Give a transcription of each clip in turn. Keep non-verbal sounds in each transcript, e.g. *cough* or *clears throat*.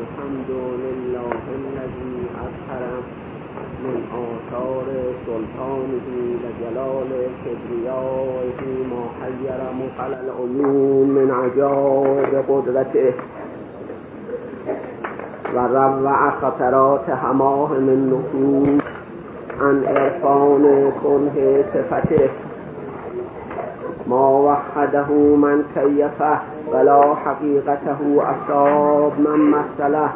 الحمد لله الذي أظهر من آثار سلطانه وجلال كبريائه ما حير العيون من عجائب قدرته و روع خطرات هماه من نفوس عن عرفان کنه صفته ما وحده من کیفه ولا حقیقته اصاب من مثله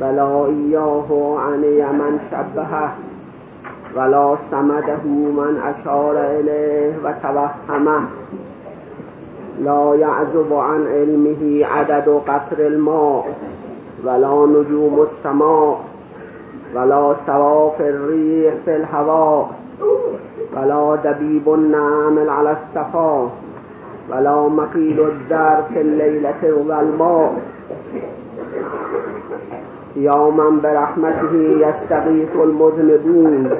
ولا ایاه عنی من شبهه ولا سمده من اشار الیه و لا یعزب عن علمه عدد قطر الماء ولا نجوم السماء ولا سواف الريح في الهواء ولا دبيب النعم على الصفا ولا مقيل الدر في الليلة الظلماء يوما برحمته يستغيث المذنبون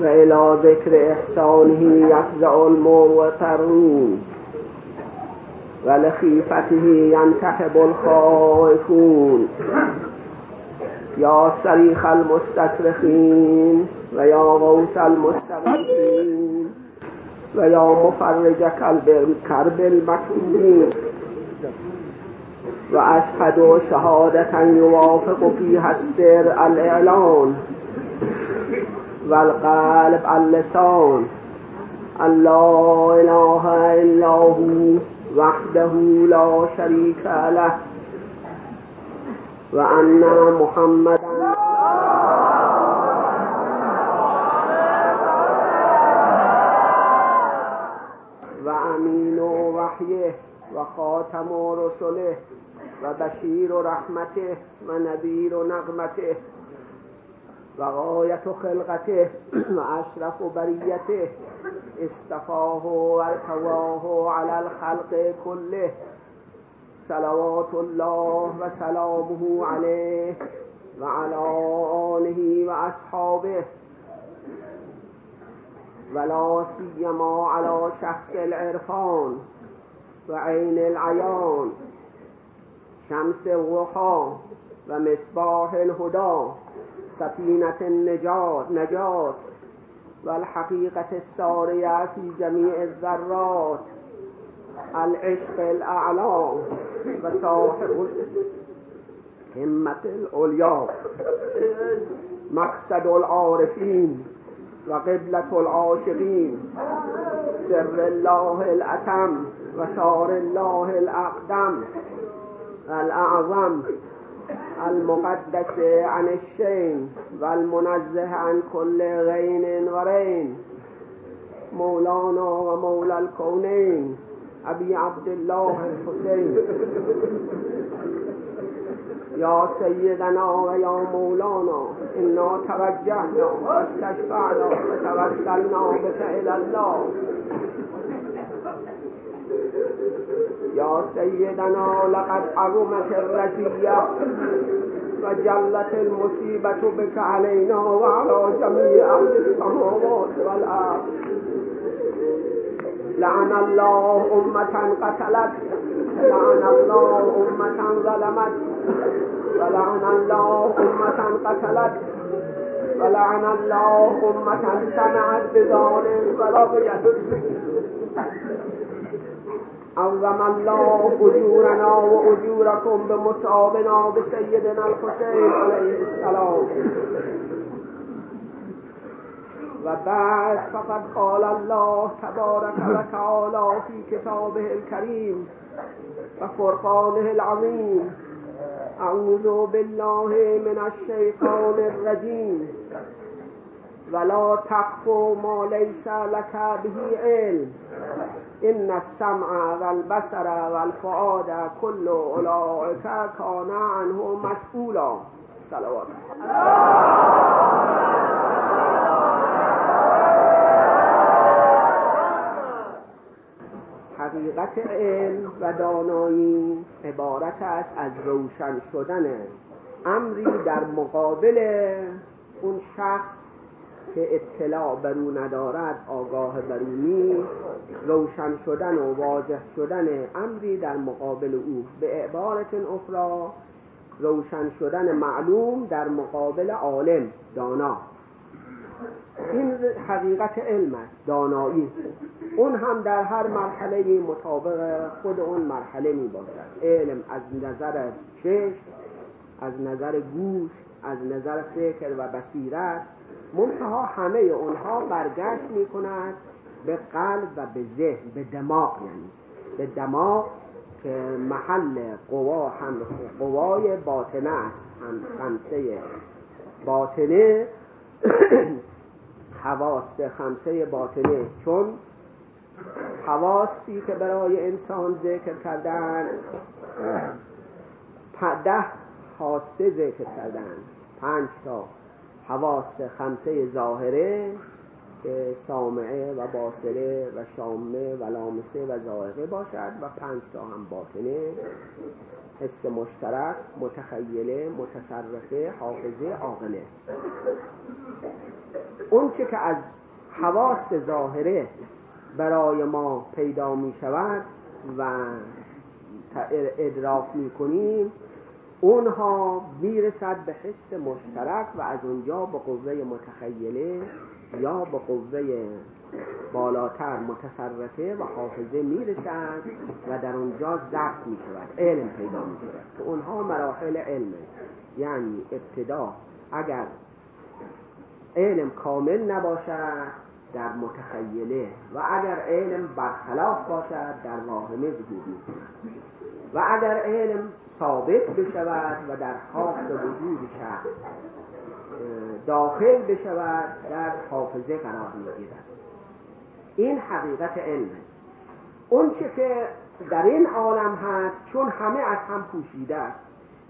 وإلى ذكر إحسانه يفزع المغترون ولخيفته ينتحب الخائفون. يا صريخ المستصرخين ويا غوث المستغيثين ويا مفرج كرب المكتوبين وأشهد شهادة يوافق فيها السر الإعلان والقلب اللسان أن لا إله إلا هو وحده لا شريك له. وأن محمدا وحيه وخاتم رسله وبشير رحمته ونذير نغمته وغاية خلقته وأشرف بريته اصطفاه وارتواه على الخلق كله صلوات الله وسلامه عليه وعلى آله وأصحابه ولا سيما على شخص العرفان. وعين العيان شمس الضحى ومصباح الهدى سفينة النجاة نجاة والحقيقة السارية في جميع الذرات العشق الأعلى وصاحب همة العليا مقصد العارفين وقبلة العاشقين سر الله الأتم وشار الله الأقدم الأعظم المقدس عن الشين والمنزه عن كل غين ورين مولانا ومولى الكونين أبي عبد الله الحسين يا سيدنا ويا مولانا إنا توجهنا واستشفعنا وتوسلنا بك إلى الله. يا سيدنا لقد عظمت الرزية وجلت المصيبة بك علينا وعلى جميع أهل السماوات والأرض. لعن الله أمة قتلت لعن الله أمة ظلمت ولعن الله أمة قتلت ولعن الله أمة سمعت بظالم ورضيت عظم الله أجورنا وأجوركم بمصابنا بسيدنا الحسين عليه السلام. وبعد فقد قال الله تبارك وتعالى في كتابه الكريم وفرقانه العظيم أعوذ بالله من الشيطان الرجيم ولا تقف ما ليس لك به علم. إن السمع والبصر والفؤاد كل أولئك كان عنه مسؤولا. صلوات حقیقت علم و دانایی عبارت است از روشن شدن امری در مقابل اون شخص که اطلاع بر او ندارد آگاه بر او نیست. روشن شدن و واضح شدن امری در مقابل او. به عبارت اخرى روشن شدن معلوم در مقابل عالم دانا. این حقیقت علم است دانایی. اون هم در هر مرحله مطابق خود اون مرحله می باشد. علم از نظر چشم از نظر گوش از نظر فکر و بصیرت منتها همه اونها برگشت می کند به قلب و به ذهن به دماغ یعنی. به دماغ که محل قوا هم قوای باطنه است. هم خمسه باطنه *coughs* حواس خمسه باطنه. چون حواسی که برای انسان ذکر کردن *coughs* ده حاسه ذکر کردن. پنج تا حواس خمسه ظاهره که سامعه و باصره و شامه و لامسه و زائقه باشد و پنج تا هم باطنه. حس مشترک متخیله متصرفه حافظه عاقله. اون چه که از حواس ظاهره برای ما پیدا می شود و ادراک می کنیم اونها می‌رسد به حس مشترک و از اونجا به قوه متخیله یا به قوه بالاتر متصرفه و حافظه می‌رسد و در اونجا ضبط می شود علم پیدا می شود که اونها مراحل علمه یعنی ابتدا اگر علم کامل نباشد در متخیله و اگر علم برخلاف باشد در واهمه ظهور و اگر علم ثابت بشود و در حافظ وجود شخص داخل بشود در حافظه قرار می‌گیرد. این حقیقت علم. اون چه که در این عالم هست چون همه از هم پوشیده است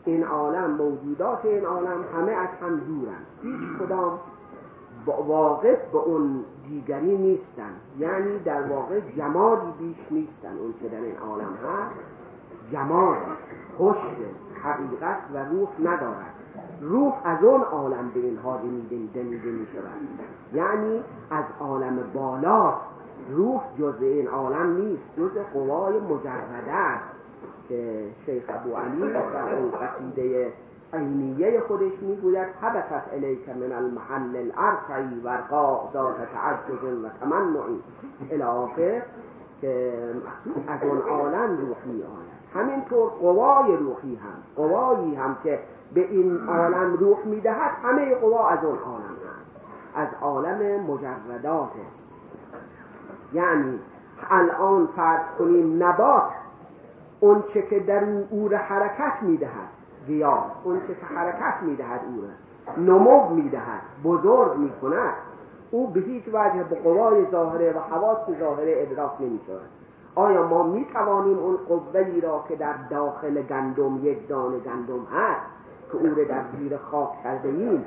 این عالم موجودات این عالم همه از هم دورند. هیچ کدام واقف به اون دیگری نیستن یعنی در واقع جمالی بیش نیستن اون که در این عالم هست جمال خوش حقیقت و روح ندارد. روح از اون عالم به این حاجه میده می شود یعنی از عالم بالاست. روح جز این عالم نیست جز قوای مجرده است. که شیخ ابو علی در اون قصیده عینیه خودش می‌گوید حبست الیک من المحل الارفعی ورقا ذات تعجز و تمنعی. الی که از اون عالم روح می آید همینطور قوای روحی هم قوایی هم که به این عالم روح می‌دهد همه قوا از اون عالم هست از عالم مجردات. یعنی الان فرض کنیم نبات اون چه که در او حرکت می‌دهد گیاه اون چه که حرکت می‌دهد او نمو می‌دهد بزرگ می‌کند او به هیچ وجه به قوای ظاهره و حواس ظاهره ادراک نمی آیا ما می توانیم اون قوهی را که در داخل گندم یک دانه گندم هست که او را در زیر خاک کرده ایم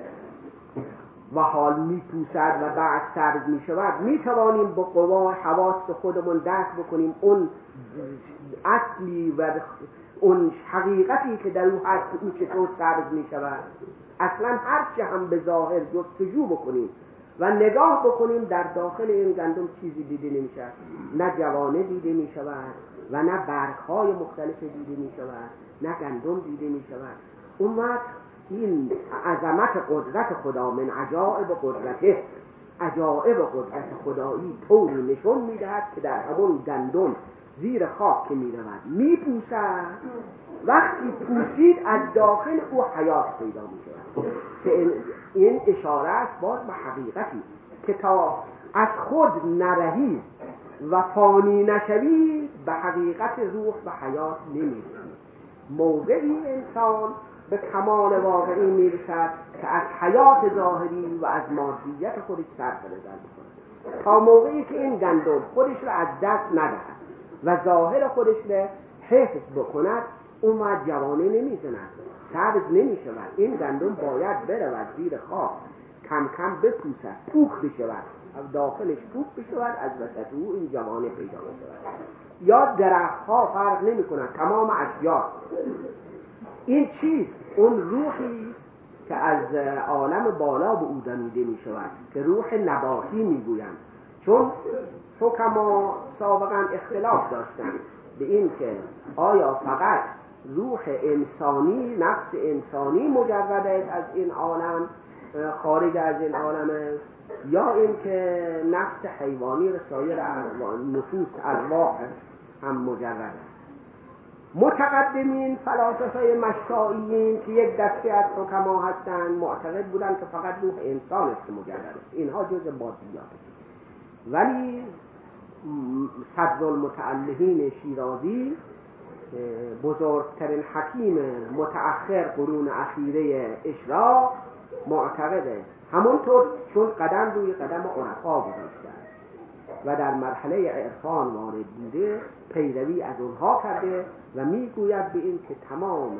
و حال می و بعد سرد می شود می توانیم با قوا حواس خودمون درک بکنیم اون اصلی و اون حقیقتی که در او هست او چطور سرد می شود اصلا هرچه هم به ظاهر جستجو بکنیم. و نگاه بکنیم در داخل این گندم چیزی دیده نمی شود نه جوانه دیده می شود و نه برگ های مختلف دیده می شود نه گندم دیده می شود اون وقت این عظمت قدرت خدا من عجائب قدرته عجائب قدرت خدایی طوری نشون می‌دهد که در همون گندم زیر خاک که می‌رود. میپوسد. وقتی پوسید از داخل او حیات پیدا می‌شود. که این اشاره است باز به حقیقتی که تا از خود نرهی و فانی نشوی به حقیقت روح و حیات نمی‌رسی. موقعی انسان به کمال واقعی می‌رسد که از حیات ظاهری و از مادیت خودش سر بلندن تا موقعی که این گندم خودش را از دست ندهد و ظاهر خودش را حفظ بکند اون وقت جوانه نمی‌زند. سبز نمی شود این گندم باید برود زیر خاک. کم کم بپوسد پوک بشود. داخلش پوک بشود از وسط او این جوانه پیدا بشود یا درخت ها فرق نمی کند تمام اشیاء. این چیست؟ اون روحی که از عالم بالا به او دمیده می شود که روح نباتی می گویند چون حکما سابقا اختلاف داشتن به این که آیا فقط روح انسانی نفس انسانی مجرد است از این عالم خارج از این عالم است. یا اینکه نفس حیوانی و سایر نفوس ارواح هم مجرد است. متقدمین فلاسفه مشتاییین که یک دسته از حکما هستند معتقد بودند که فقط روح انسان است که مجرد است. اینها جز مادیات ولی صدر المتعلهین شیرازی بزرگترین حکیم متأخر قرون اخیره اشراق معتقد است همونطور چون قدم روی قدم عرفا گذاشته و در مرحله عرفان وارد بوده پیروی از اونها کرده و می‌گوید به این که تمام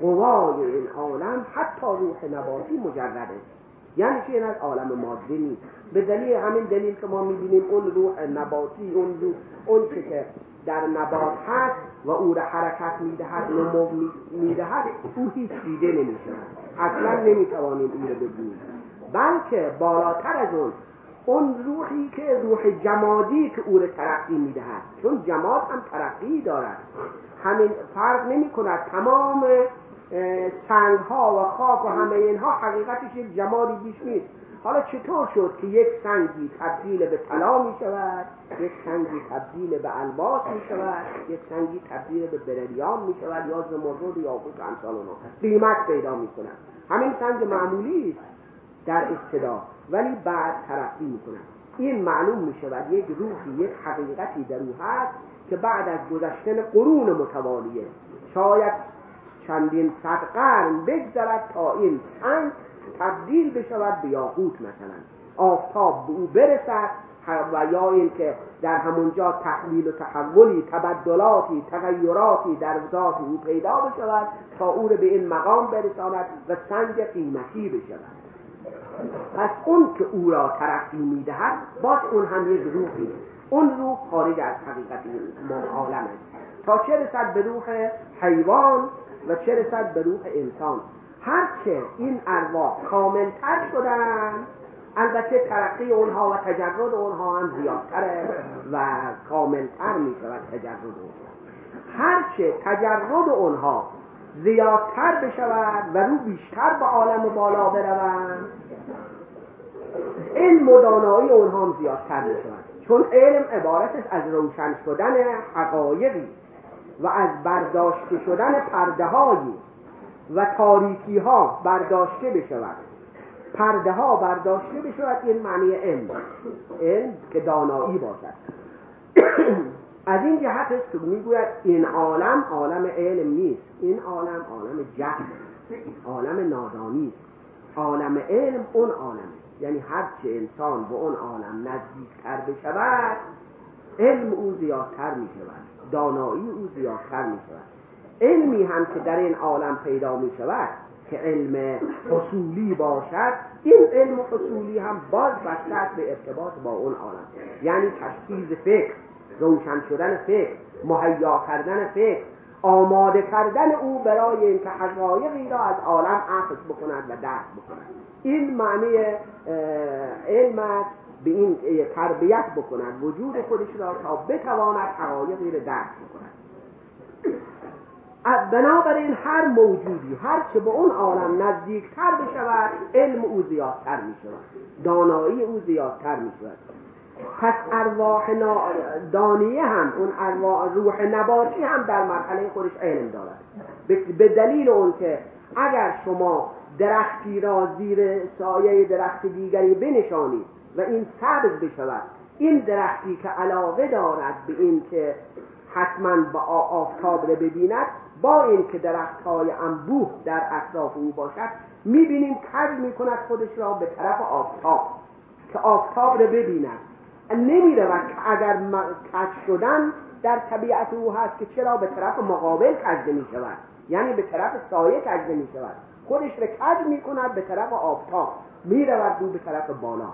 قوای این عالم حتی روح نباتی مجرد است یعنی که این از عالم ماده نیست. به دلیل همین دلیل که ما می‌بینیم اون روح نباتی اون روح اون که در نبات هست و او را حرکت می‌دهد نمو می‌دهد او هیچ دیده نمی‌شود. اصلا نمی‌توانیم او را ببینیم. بلکه بالاتر از اون اون روحی که روح جمادی که او را ترقی می‌دهد. چون جماد هم ترقی دارد. همین فرق نمی کند تمام سنگ ها و خاک و همه اینها حقیقتش یک جمادی بیش نیست. حالا چطور شد که یک سنگی تبدیل به طلا می شود یک سنگی تبدیل به الباس می شود یک سنگی تبدیل به بریلیان می شود یا زمرد یا آقوت امثال اونها قیمت پیدا می کند. همین سنگ معمولی است در ابتدا ولی بعد ترقی می کند. این معلوم می شود یک روحی یک حقیقتی در او هست که بعد از گذشتن قرون متوالیه شاید چندین صد قرن بگذرد تا این سنگ تبدیل بشود به یاقوت مثلا. آفتاب به او برسد و یا اینکه در همونجا تحلیل و تحولی تبدلاتی تغییراتی در ذات او پیدا بشود تا او رو به این مقام برساند و سنگ قیمتی بشود. پس اون که او را ترقی می‌دهد باز اون هم یک روحی اون روح خارج از حقیقت عالم است. تا چه رسد به روح حیوان؟ و چه رسد به روح انسان. هرچه این ارواح کاملتر شدن البته ترقی اونها و تجرد اونها هم زیادتره و کاملتر می شود تجرد اونها. هرچه تجرد اونها زیادتر بشود و رو بیشتر به عالم بالا بروند علم و دانایی اونها هم زیادتر می شود چون علم عبارت از روشن شدن حقایقی. و از برداشته شدن پرده و تاریکی ها برداشته بشود. پرده ها برداشته بشود این معنی علم علم که دانایی باشد. *coughs* از این جهت است که می‌گوید این عالم عالم علم نیست. این عالم عالم جهل عالم نادانی است. عالم علم اون عالم یعنی هرچه انسان به اون عالم نزدیکتر بشود علم او زیادتر می شود دانایی او زیادتر می شود علمی هم که در این عالم پیدا می شود که علم حصولی باشد این علم حصولی هم باز بسته به ارتباط با اون عالم. یعنی تشخیص فکر روشن شدن فکر مهیا کردن فکر آماده کردن او برای اینکه حقایقی را از عالم اخذ بکند و درک بکند. این معنی علم است به این تربیت بکند وجود خودش را تا بتواند حقایقی را درک بکند بنابراین هر موجودی هر چه به اون عالم نزدیکتر بشود علم او زیادتر می شود دانایی او زیادتر می شود پس ارواح دانیه هم اون ارواح روح نباتی هم در مرحله خودش علم دارد. به دلیل اون که اگر شما درختی را زیر سایه درخت دیگری بنشانید و این سبز بشود این درختی که علاقه دارد به این که حتما با آفتاب را ببیند با اینکه درخت های انبوه در اطراف او باشد می‌بینیم کج می‌کند خودش را به طرف آفتاب که آفتاب را ببیند. نمی‌رود که اگر کج شدن در طبیعت او هست که چرا به طرف مقابل کج می شود یعنی به طرف سایه کج می شود خودش را کج می کند به طرف آفتاب. می رود دو به طرف بالا.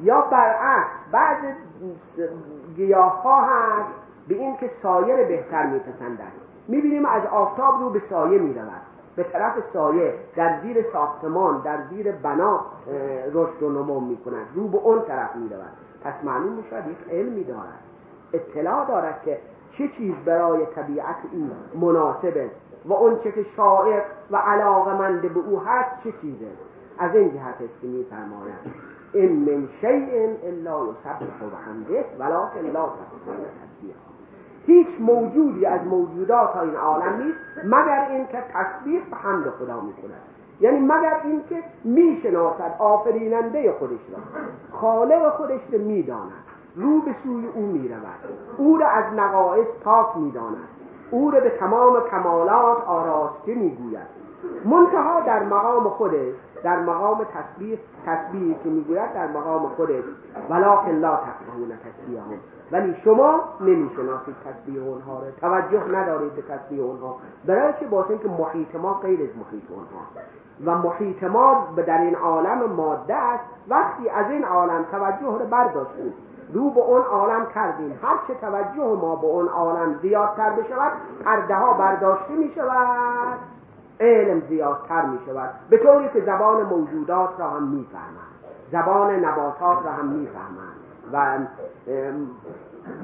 یا برعکس بعض گیاه ها هست به این که سایه بهتر می پسندند می‌بینیم از آفتاب رو به سایه می‌رود. به طرف سایه در زیر ساختمان در زیر بنا رشد و نمو می‌کند. رو به اون طرف می‌رود. پس معلوم می‌شود یک علمی دارد. اطلاع دارد که چه چیز برای طبیعت این مناسبه و اون چه که شاعر و علاقمند به او هست چه چیزه. از این جهت است که میفرماید. این من شیء الا یسبح بحمده ولکن لا تفقهون تسبیح هیچ موجودی از موجودات این عالم نیست مگر اینکه تسبیح به حمد خدا می‌کند. یعنی مگر اینکه می‌شناسد آفریننده خودش را. خالق خودش را می‌داند. رو به سوی او می‌رود. او را از نقایص پاک می‌داند. او را به تمام کمالات آراسته می‌گوید. منتها در مقام خودش در مقام تسبیح تسبیحی که می‌گوید در مقام خودش ولکن لا تفقهون تسبیحهم. ولی شما نمی‌شناسید تسبیح اونها رو. توجه ندارید به تسبیح اونها. برای چه باسه که محیط ما غیر از محیط اونها. و محیط ما در این عالم ماده است. وقتی از این عالم توجه رو برداشتیم رو به اون عالم کردیم. هر چه توجه ما به اون عالم زیادتر بشود پرده ها برداشته می شود علم زیادتر می شود. به طوری که زبان موجودات را هم می زبان نباتات را هم می و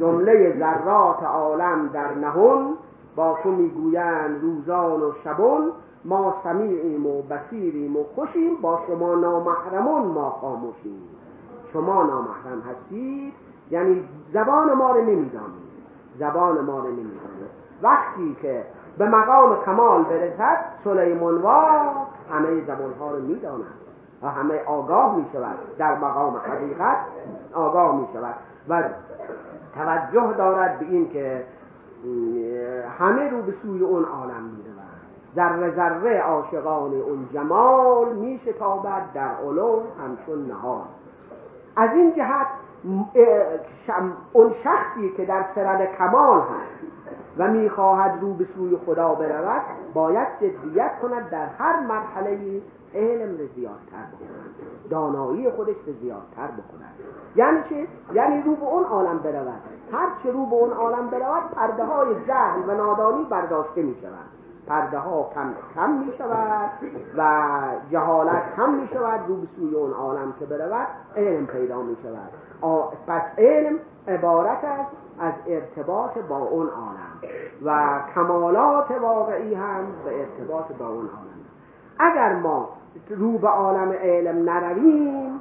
جمله ذرات عالم در نهون با تو می‌گویند روزان و شبون. ما سمیعیم و بسیریم و خوشیم. با شما نامحرمون ما خاموشیم. شما نامحرم هستید. یعنی زبان ما رو نمی‌دانید. زبان ما رو نمی‌دانید. وقتی که به مقام کمال برسد سلیمان وار همه زبان ها رو می‌داند و همه آگاه می شود در مقام حقیقت آگاه می شود و توجه دارد به این که همه رو به سوی اون عالم می رود ذره ذره عاشقان اون جمال می شتابد در علو همچون نهار از این جهت اون شخصی که در سرد کمال هست و می‌خواهد رو به سوی خدا برود باید جدیت کند در هر مرحله علم رو زیادتر بکند دانایی خودش رو زیادتر بکند. یعنی چه؟ یعنی رو به اون عالم برود. هر چه رو به اون عالم برود پرده های جهل و نادانی برداشته می شود پرده ها کم, کم می شود و جهالت کم می شود رو به سوی اون عالم که برود علم پیدا می شود پس علم عبارت است از ارتباط با اون عالم و کمالات واقعی هم به ارتباط با اون عالم. اگر ما رو به عالم علم نرویم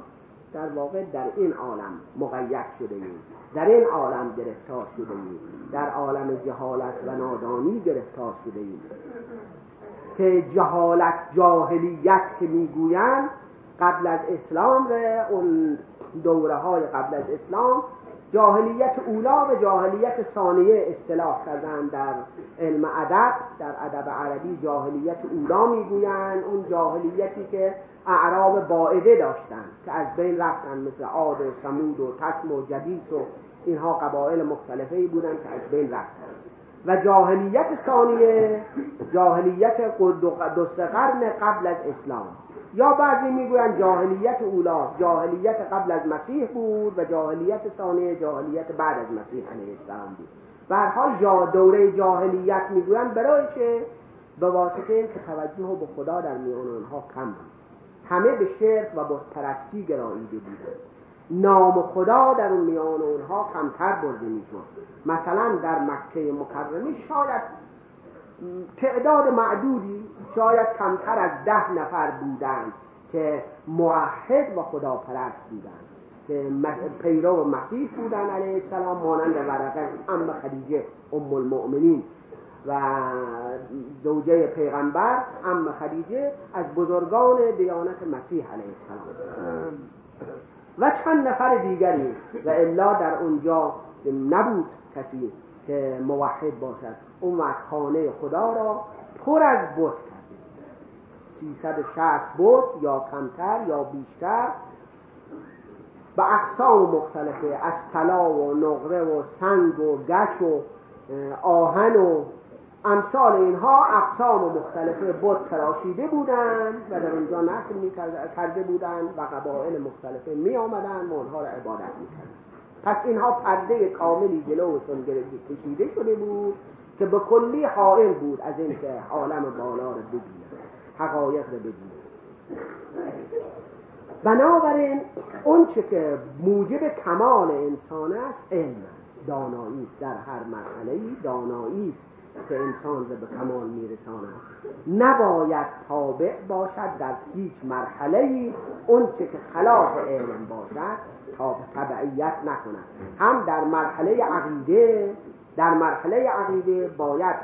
در واقع در این عالم مقید شده ایم در این عالم گرفتار شده ایم در عالم جهالت و نادانی گرفتار شده ایم که جهالت جاهلیت که می‌گویند قبل از اسلام اون دوره های قبل از اسلام جاهلیت اولا و جاهلیت ثانیه اصطلاح کردن در علم ادب در ادب عربی جاهلیت اولا می‌گویند اون جاهلیتی که اعراب باعده داشتن که از بین رفتن مثل عاد و سمود و تسم و جدیس و اینها قبایل مختلفه بودن که از بین رفتن. و جاهلیت ثانیه جاهلیت دو قرن قبل از اسلام. یا بعضی می‌گویند جاهلیت اولا جاهلیت قبل از مسیح بود و جاهلیت ثانیه جاهلیت بعد از مسیح علیه السلام بود. به حال جا دوره جاهلیت می‌گویند برای چه؟ به واسطه این که توجه به خدا در میان آنها کم بود. همه به شرک و بت پرستی گراییده بودند. نام خدا در اون میان اونها کمتر برده می‌شد. مثلا در مکه مکرمه شاید تعداد معدودی شاید کمتر از ده نفر بودند که موحد و خداپرست بودند که پیرو مسیح بودن علیه السلام مانند ورقه ام خدیجه ام المؤمنین. و زوجه پیغمبر ام خدیجه از بزرگان دیانت مسیح علیه السلام. و چند نفر دیگری و الا در اونجا نبود کسی که موحد باشد. اون وقت خانه خدا را پر از بت کرده. 360 بت یا کمتر یا بیشتر به اقسام مختلفه از طلا و نقره و سنگ و گچ و آهن و امثال اینها اقسام مختلفه. بت تراشیده بودند و در اونجا نسل می کرده بودند و قبائل مختلفه می آمدن و اونها را عبادت می پس اینها پرده کاملی جلوشون کشیده شده بود. که به کلی حائل بود از اینکه عالم بالا رو ببینه حقایق رو ببینه بنابراین اون چه که موجب کمال انسان است علم دانایی است. در هر مرحله دانایی است که انسان رو به کمال میرساند. نباید تابع باشد در هیچ مرحله ای اون چه که خلاف علم باشد تا تبعیت نکند. هم در مرحله عقیده در مرحله عقیده باید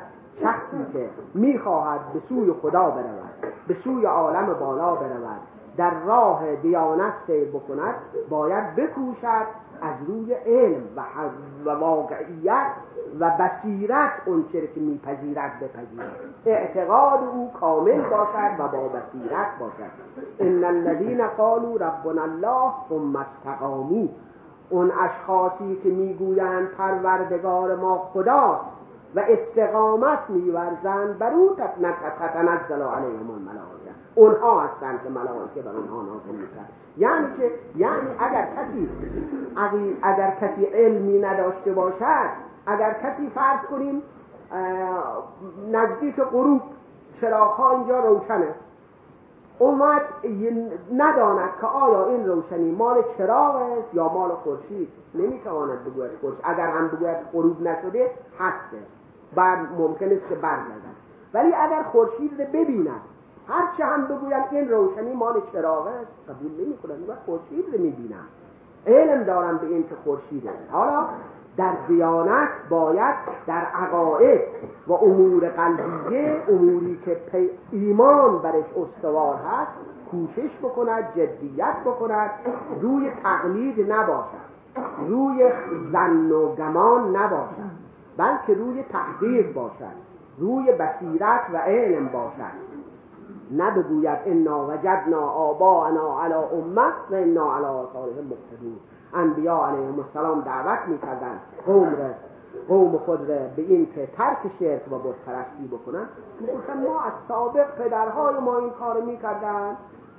شخصی که می‌خواهد به سوی خدا برود به سوی عالم بالا برود در راه دیانت سیر بکند باید بکوشد از روی علم و واقعیت و بصیرت اون که میپذیرد بپذیرد. اعتقاد او کامل باشد و با بصیرت باشد. ان الذين قالوا ربنا الله ثم استقاموا اون اشخاصی که می‌گویند پروردگار ما خداست و استقامت میورزند بر او تتنزل علیهم الملائکه. اونها هستند که ملائکه بر اونها نازل میشن یعنی که یعنی اگر کسی اگر کسی علمی نداشته باشد اگر کسی فرض کنیم نزدیک غروب چراغ اینجا روشن اومد نداند که آیا این روشنی مال چراغ است یا مال خورشید. نمی‌تواند بگوید خورشید. اگر هم بگوید غروب نشده است. بعد ممکن است که برگردد. ولی اگر خورشید ببیند هرچه هم بگوید این روشنی مال چراغ است قبول نمی‌کنند و خورشید رو می‌بینم علم دارم به این که خورشید حالا در دیانت باید در عقاید و امور قلبیه اموری که ایمان برش استوار هست کوشش بکند جدیت بکند روی تقلید نباشد روی زن و گمان نباشد بلکه روی تحقیق باشد روی بصیرت و علم باشد. نه بگوید انا وجدنا آباءنا علی امه و انا علی آثارهم مقتدون انبیا علیهم السلام دعوت می‌کردن قوم را قوم خود را به این که ترک شرک و بت پرستی بکنن می‌گفتن ما از سابق پدرهای ما این کار می‌کردن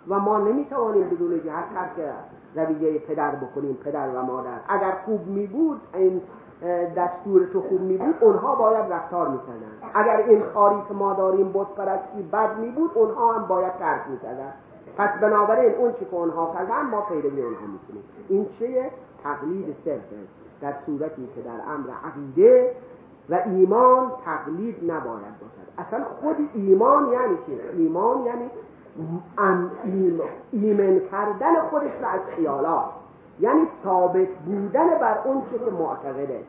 و ما نمی‌توانیم بدون جهت ترک رویه پدر بکنیم پدر و مادر. اگر خوب می بود این دستور تو خوب می بود اونها باید رفتار می‌کردن اگر این کاری که ما داریم بت پرستی بد می اونها هم باید ترک می‌کردن پس بنابراین اون چی که اونها کردن ما پیروی اونها می‌کنیم. این چه تقلید صرفه در صورتی که در امر عقیده و ایمان تقلید نباید باشد. اصلا خود ایمان یعنی چی؟ ایمان یعنی ایمن کردن خودش را از خیالات. یعنی ثابت بودن بر اون چه که معتقده.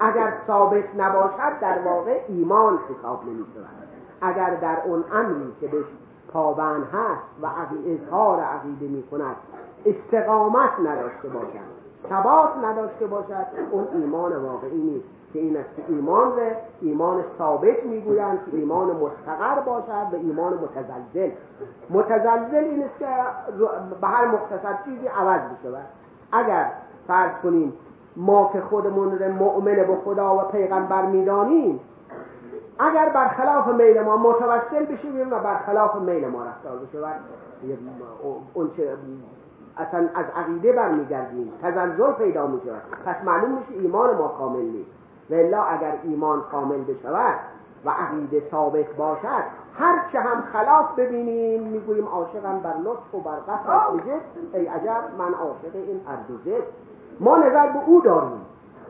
اگر ثابت نباشد در واقع ایمان حساب نمی اگر در اون امری که بهش پابند هست و اظهار عقیده می کند استقامت نداشته باشد. ثبات نداشته باشد. اون ایمان واقعی نیست که این است که ایمان ایمان ثابت می‌گویند که ایمان مستقر باشد به ایمان متزلزل. متزلزل این است که به هر مختصر چیزی عوض بشود اگر فرض کنیم ما که خودمون رو مؤمن به خدا و پیغمبر می‌دانیم اگر برخلاف میل ما متوسل بشیم و برخلاف میل ما رفتار بشود اون چه اصلا از عقیده برمیگردیم. تزلزل پیدا می‌شود. پس معلوم میشه ایمان ما کامل نیست. و اگر ایمان کامل بشود و عقیده ثابت باشد هر چه هم خلاف ببینیم می‌گوییم عاشقم بر لطف و بر قصد ای عجب من عاشق این هر دو ما نظر به او داریم.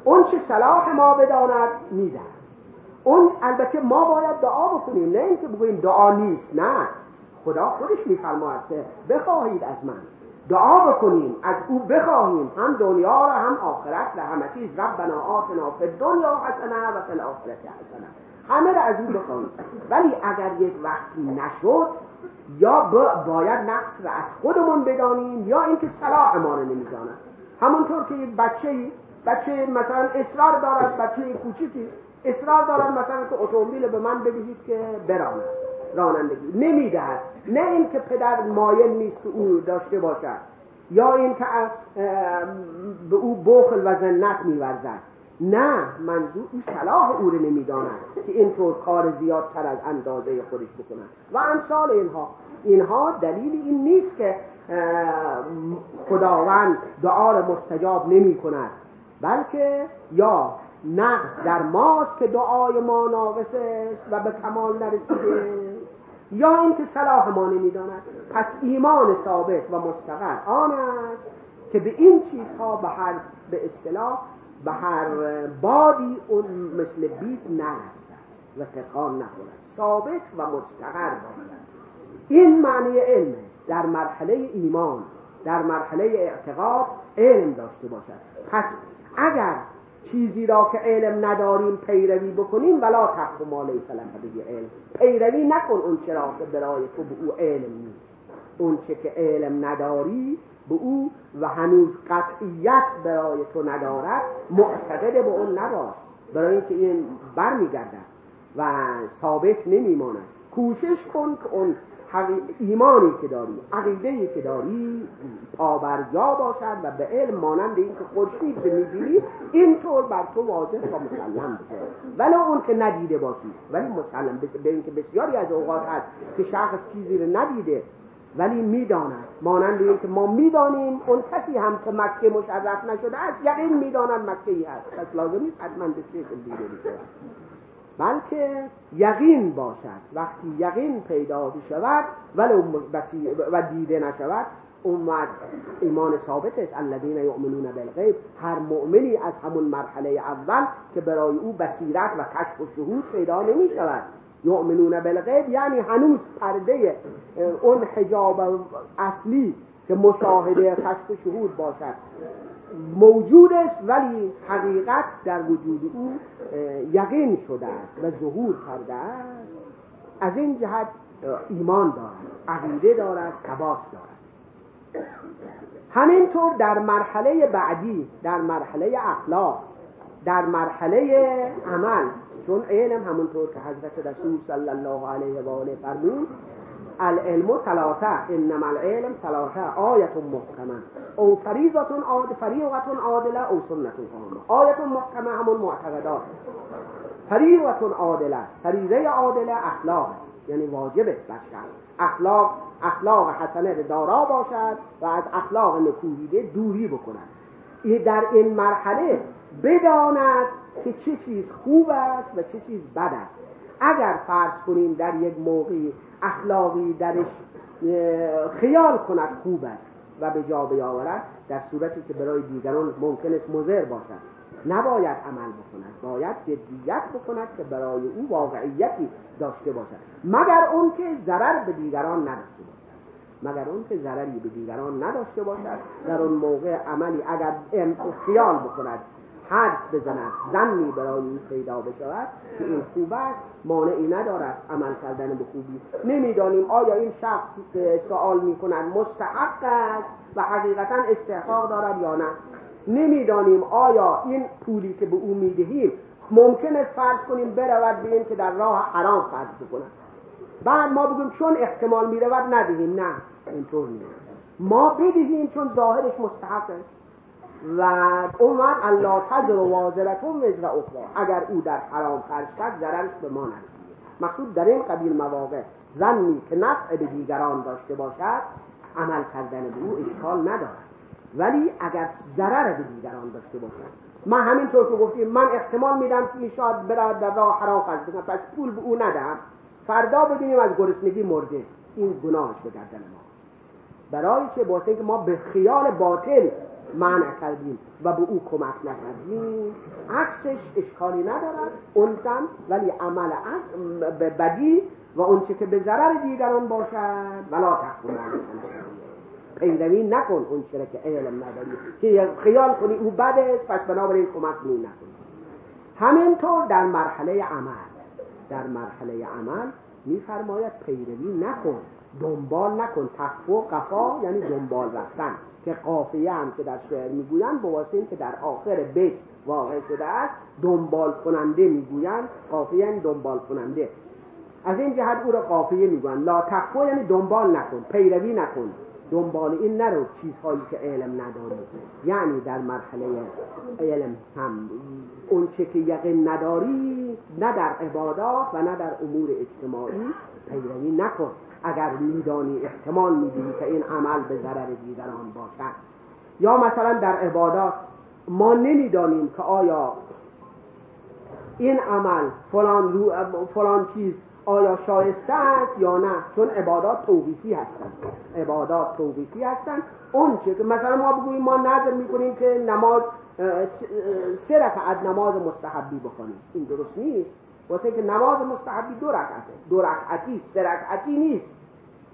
اون چه صلاح ما بداند میدن اون البته ما باید دعا بکنیم نه اینکه بگوییم دعا نیست نه. خدا خودش میفرماید که بخواهید از من دعا بکنیم از او بخواهیم هم دنیا را هم آخرت و همه چیز. ربنا آتنا فی دنیا حسنه و فی الاخرت حسنه. همه را از او بخواهیم. ولی اگر یک وقتی نشد یا باید نقص را از خودمون بدانیم یا اینکه صلاح ما رو نمی‌داند. همونطور که یک بچه بچه مثلا اصرار دارد بچه کوچیکی اصرار دارد مثلا که اتومبیل به من بدهید که براند رانندگی. نمی‌دهد. نه اینکه پدر مایل نیست که او داشته باشد. یا اینکه به او بخل و زنت میورزد. نه منظور او صلاح او رو نمی‌داند که اینطور کار زیادتر از اندازه خودش بکنند و امثال اینها. اینها دلیل این نیست که خداوند دعا را مستجاب نمی کند بلکه یا نقص در ماست که دعای ما ناقص است و به کمال نرسیده. یا اینکه صلاح ما نمی‌داند. پس ایمان ثابت و مستقر آن است که به این چیزها به هر به اصطلاح به هر بادی اون مثل بیت نرسد و تکان نخورد ثابت و مستقر باشد این معنی علم در مرحله ایمان در مرحله اعتقاد علم داشته باشد. پس اگر چیزی را که علم نداریم پیروی بکنیم ولا تقف ما لیس لك علم. پیروی نکن اون چرا که برای تو به او علم نیست. اون چه که علم نداری به او و هنوز قطعیت برای تو ندارد معتقد به اون نباش. برای اینکه این برمیگردد و ثابت نمیماند. کوشش کن که اون ایمانی که داری عقیده که داری پابرجا باشد و به علم مانند این که خورشید که می‌بینی اینطور بر تو واضح و مسلم بشه. ولی اون که ندیده باشی ولی مسلم به اینکه بسیاری از اوقات هست که شخص چیزی رو ندیده ولی می‌داند. مانند این که ما می‌دانیم اون کسی هم که مکه مشرف نشده است یقین می‌داند مکه ای هست. پس لازم نیست حتما به شکل دیده بشه بلکه یقین باشد وقتی یقین پیدا شود ولو و دیده نشود اومد ایمان ثابت است. الذین یؤمنون بالغیب هر مؤمنی از همون مرحله اول که برای او بصیرت و کشف و شهود پیدا نمی شود یؤمنون بالغیب یعنی هنوز پرده اون حجاب اصلی که مشاهده کشف و شهود باشد. موجود است ولی حقیقت در وجود او یقین شده است و ظهور کرده است. از این جهت ایمان دارد عقیده دارد ثبات دارد. همینطور در مرحله بعدی در مرحله اخلاق در مرحله عمل چون علم همونطور که حضرت رسول صلی الله علیه و آله فرمود العلم ثلاثه انما العلم ثلاثه آیت محکمه. او فریضت عاد فریضت عادله او سنت قامه آیت محکمه همون معتقدات. فریضت عادله. فریضه عادله اخلاق. یعنی واجب بر اخلاق اخلاق حسنه دارا باشد و از اخلاق نکوهیده دوری بکند. در این مرحله بداند که چه چیز خوب است و چه چیز بد است. اگر فرض کنیم در یک موقعی اخلاقی درش خیال کند خوب است و به جا بیاورد در صورتی که برای دیگران ممکن است مضر باشد. نباید عمل بکند باید جدیت بکند که برای او واقعیتی داشته باشد. مگر اون که ضرر به دیگران نداشته باشد. مگر اون که ضرری به دیگران نداشته باشد. در اون موقع عملی اگر خیال بکند حرف بزند زنی برای این پیدا بشود که این خوب است مانعی ندارد عمل کردن به خوبی. نمی‌دانیم آیا این شخص سوال می‌کند مستحق است و حقیقتا استحقاق دارد یا نه. نمی‌دانیم آیا این پولی که به او می‌دهیم ممکن است فرض کنیم برود به این که در راه حرام خرج بکند. بعد ما بگیم چون احتمال می‌رود ندهیم. نه اینطور نیست. ما بدهیم چون ظاهرش مستحق است. و اومد الله تجر و وازرتون وزر اخرى اگر او در حرام خرج کرد ضررش به ما نرسید. مقصود در این قبیل مواقع زنی که نفع به دیگران داشته باشد عمل کردن به او اشکال ندارد. ولی اگر ضرر به دیگران داشته باشد. ما همینطور که گفتیم من احتمال میدم که شاید برای در راه حرام خرج پس پول به او ندم فردا ببینیم از گرسنگی مرده. این گناهش به گردن ما. برای که واسه که ما به خیال باطل منع کردیم و به او کمک نکردیم عکسش اشکالی ندارد. اون ولی عمل به بدی و اونچه که به ضرر دیگران باشد. ولا تقوم پیروی نکن اون چرا که علم نداری. که خیال کنی او بده پس بنابراین کمک می نکنی همینطور در مرحله عمل. در مرحله عمل میفرماید پیروی نکن. دنبال نکن. تقوا قفا یعنی دنبال رفتن. که قافیه هم که در شعر می‌گویند به واسطه که در آخر بیت واقع شده است دنبال کننده می‌گویند. قافیه یعنی دنبال کننده. از این جهت او را قافیه می‌گویند. لا تقوا یعنی دنبال نکن پیروی نکن. دنبال این نرو چیزهایی که علم نداری یعنی در مرحله علم هم. اون چه که یقین نداری نه در عبادات و نه در امور اجتماعی. پیروی نکن. اگر میدانی احتمال می‌دونی که این عمل به ضرر دیگران باشد. یا مثلا در عبادات ما نمی‌دانیم که آیا این عمل فلان, رو فلان چیز آیا شایسته است یا نه. چون عبادات توقیفی هستن. عبادات توقیفی هستن. اون که مثلا ما بگوییم ما نظر می‌کنیم که نماز سه رکعت نماز مستحبی بکنیم این درست نیست. واسه که نماز مستحبی دو رکعته. دو رکعتی سه رکعتی نیست.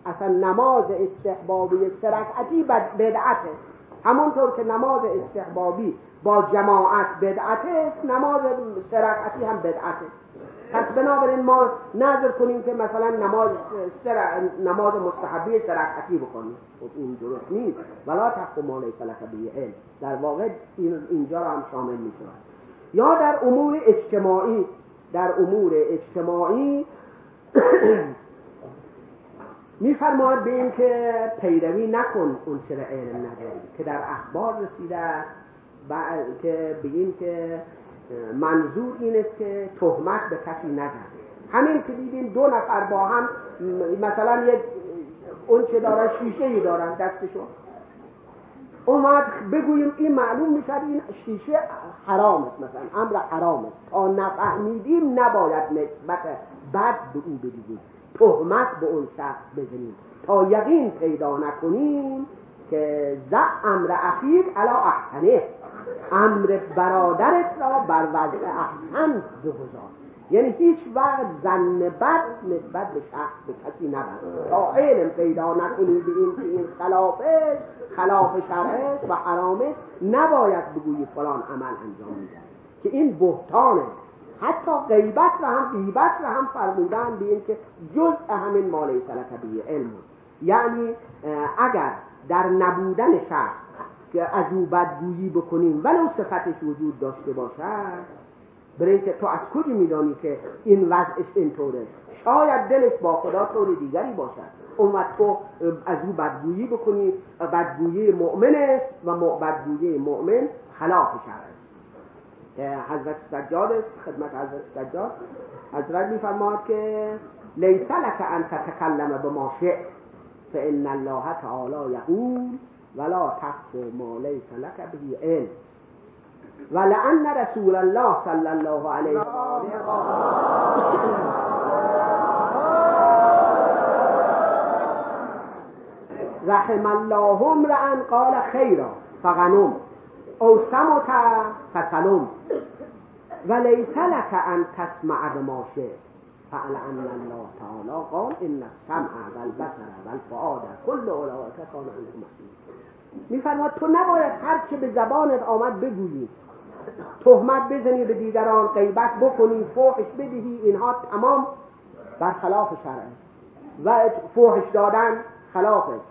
اصلا نماز استحبابی سه رکعتی بدعت است همونطور که نماز استحبابی با جماعت بدعت است نماز سه رکعتی هم بدعت است پس بنابراین ما نظر کنیم که مثلا نماز سر... نماز مستحبی سرعتی بکنیم. خب این درست نیست. ولا ما لیس به علم. در واقع اینجا را هم شامل می یا در امور اجتماعی در امور اجتماعی *clears throat* میفرماد به این که پیروی نکن اون چرا علم نداری که در اخبار رسیده است که بگیم که منظور این است که تهمت به کسی نزن همین که دیدیم دو نفر با هم مثلا یک اون چه دارن شیشه ای دارن دستشون اومد بگوییم این معلوم می‌شد این شیشه حرام است مثلا امر حرام است تا نفهمیدیم نباید نسبت بد به او بدیم تهمت به اون شخص بزنیم. تا یقین پیدا نکنیم که زع امر اخیر علا احسنه. امر برادرت را بر وضع احسن بگذار. یعنی هیچ وقت زن بد نسبت به شخص به کسی نبر تا علم پیدا نکنی به این که این خلاف است خلاف شرع است و حرام است نباید بگویی فلان عمل انجام میده که این بهتان است. حتی غیبت و هم غیبت و هم فرمودن به که جز همین مالی سلک علم. یعنی اگر در نبودن شخص که از او بدگویی بکنیم ولو صفتش وجود داشته باشد برای اینکه تو از کجا میدانی که این وضعش اینطوره؟ شاید دلش با خدا طور دیگری باشد. اون وقت تو از او بدگویی بکنی بدگویی مؤمن است و بدگویی مؤمن خلاف شرع است. حضرت سجاد خدمت حضرت سجاد. حضرت میفرماد که لیس لک ان تتکلم به ما شئ فان الله تعالی یقول ولا تقف ما لیس لك به علم. ولعن رسول الله صلی الله علیه و رحم الله امرا قال خیرا فغنم. او سمت فسلم. وليس لك ان تسمع بما شئت فعل الله تعالی قال ان السمع والبصر والفؤاد كل اولئك كان عنه مسئول میفرماد تو نباید هر چه به زبانت آمد بگویی. تهمت بزنی به دیگران غیبت بکنی فوحش بدهی اینها تمام برخلاف شرع و فوحش دادن خلاف است.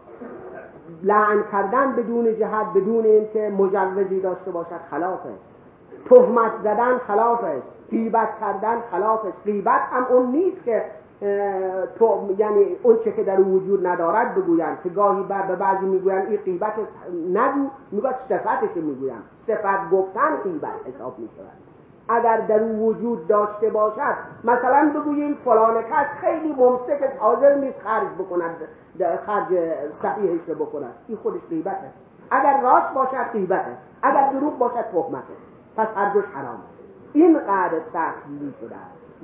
لعن کردن بدون جهت بدون اینکه مجوزی داشته باشد خلاف است. تهمت زدن خلاف است. غیبت کردن خلاف است. غیبت هم اون نیست که تو یعنی اون چه که در وجود ندارد بگویند که گاهی بر به بعضی می‌گویند این قیبت نگو می‌گوید صفتش می‌گویم صفت گفتن قیبت حساب می‌شود. اگر در وجود داشته باشد مثلا بگوییم فلان کس خیلی ممسک حاضر نیست خرج بکند خرج صحیحش رو بکند. این خودش قیبته اگر راست باشد قیبته اگر دروغ باشد تهمته پس هر دوش حرامه این قدر سخت شده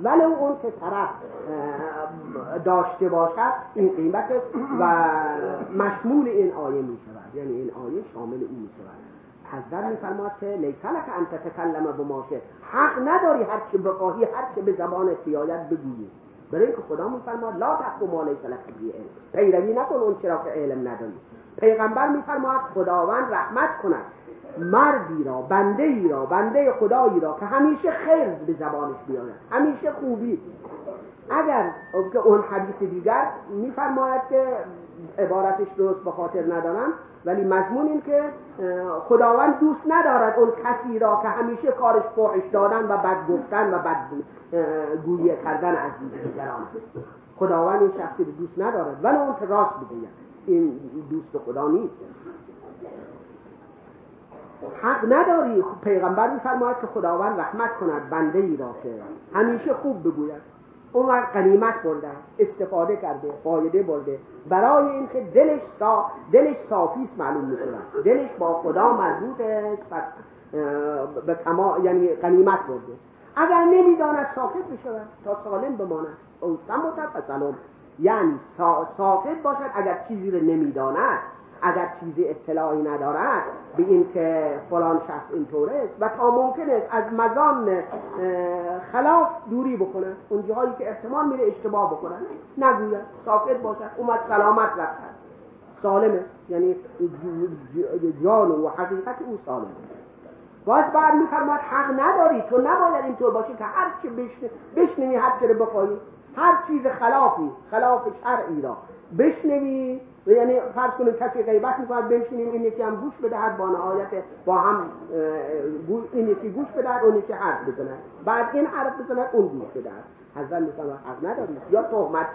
ولو اون که طرف داشته باشد این قیمت است و مشمول این آیه می شود. یعنی این آیه شامل او می شود. حضرت میفرماد که لیس لک ان تتکلم بماشه. حق نداری هر چه بخواهی هر چه به زبان بیاید بگویی. برای اینکه خدا میفرماد لا تقو ما لیس به علم. پیروی نکن اون چرا که علم نداری. پیغمبر میفرماد خداوند رحمت کند. مردی را بنده ای را بنده خدایی را که همیشه خیر به زبانش بیاید همیشه خوبی. اگر که اون حدیث دیگر میفرماید که عبارتش درست به خاطر ندارم ولی مضمون این که خداوند دوست ندارد اون کسی را که همیشه کارش فاحش دادن و بد گفتن و بد گویه کردن از دیگران خداوند این شخصی دوست ندارد ولی اون که راست بگوید این دوست خدا نیست. حق نداری. پیغمبر میفرماید که خداوند رحمت کند بنده ای را که همیشه خوب بگوید. اون قنیمت برده استفاده کرده فایده برده. برای اینکه دلش صا... دلش صافیست معلوم میشه دلش با خدا مربوط است به تما... یعنی قنیمت برده. اگر نمی‌داند ساکت بشود تا سالم بماند. او سمت یعنی ساکت باشد اگر چیزی رو نمی‌داند. اگر چیزی اطلاعی ندارد به این که فلان شخص اینطور است. و تا ممکن است از مزان خلاف دوری بکنه. اون جایی که احتمال میره اشتباه بکنه. نگوید. ساکت باشد. اومد سلامت رفت. سالم است. یعنی جان و حقیقت او سالم باز بعد میفرماد حق نداری. تو نباید اینطور باشی که هر چی بشنوی هر چی بخوایی. هر چیز خلافی خلاف شرعی را بشنوی. یعنی فرض کنیم کسی غیبت می‌کند بنشینیم این یکی هم گوش بدهد با نهایت با هم این یکی گوش بدهد اون یکی حرف بعد این حرف بزند اون گوش بدهد. حضرت میفرماید حق نداری یا تهمت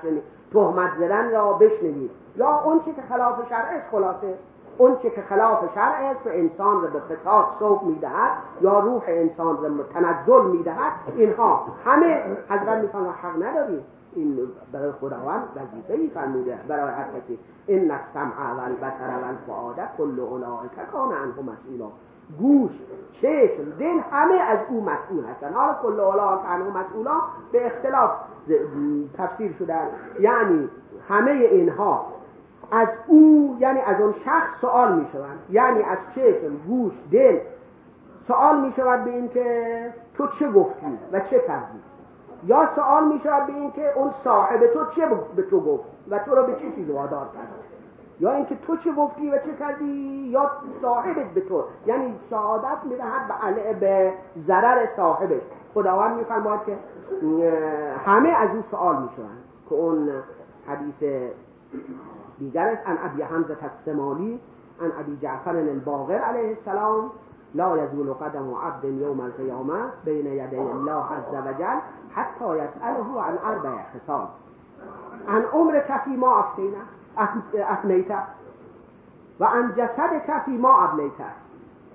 تهمت زدن را بشنوید. یا اون چی که خلاف شرع است خلاصه. اون چی که خلاف شرع است و انسان را به فساد سوق می‌دهد یا روح انسان را تنزل می‌دهد اینها. همه حضرت میفرماید حق نداری این برای خداوند وظیفه ای فرموده. برای هر کسی. این السمع و البصر و الفؤاد کل اولئک کان عنه مسئولا. گوش چشم دل همه از او مسئول هستن. حالا کل اولئک عنه مسئولا به اختلاف تفسیر شدن یعنی همه اینها از او یعنی از اون شخص سوال می شوند یعنی از چشم گوش دل سوال می شود به این که تو چه گفتی و چه کردی یا سوال می شود به این که اون صاحب تو چه به تو گفت و تو رو به چه چیز وادار کرد یا اینکه تو چه گفتی و چه کردی؟ یا صاحبت به تو یعنی شهادت می‌دهد به به ضرر صاحبش. خداوند میفرماید که همه از او سوال می‌شوند که اون حدیث دیگر است. ان ابی حمزه السمالی ان ابی جعفر الباقر علیه السلام لا یزول قدم عبد یوم القیامه بین یدی الله عز وجل حتی یسأله عن اربع خصال عن عمر کفی ما افنیته و عن جسد کفی ما ابنیته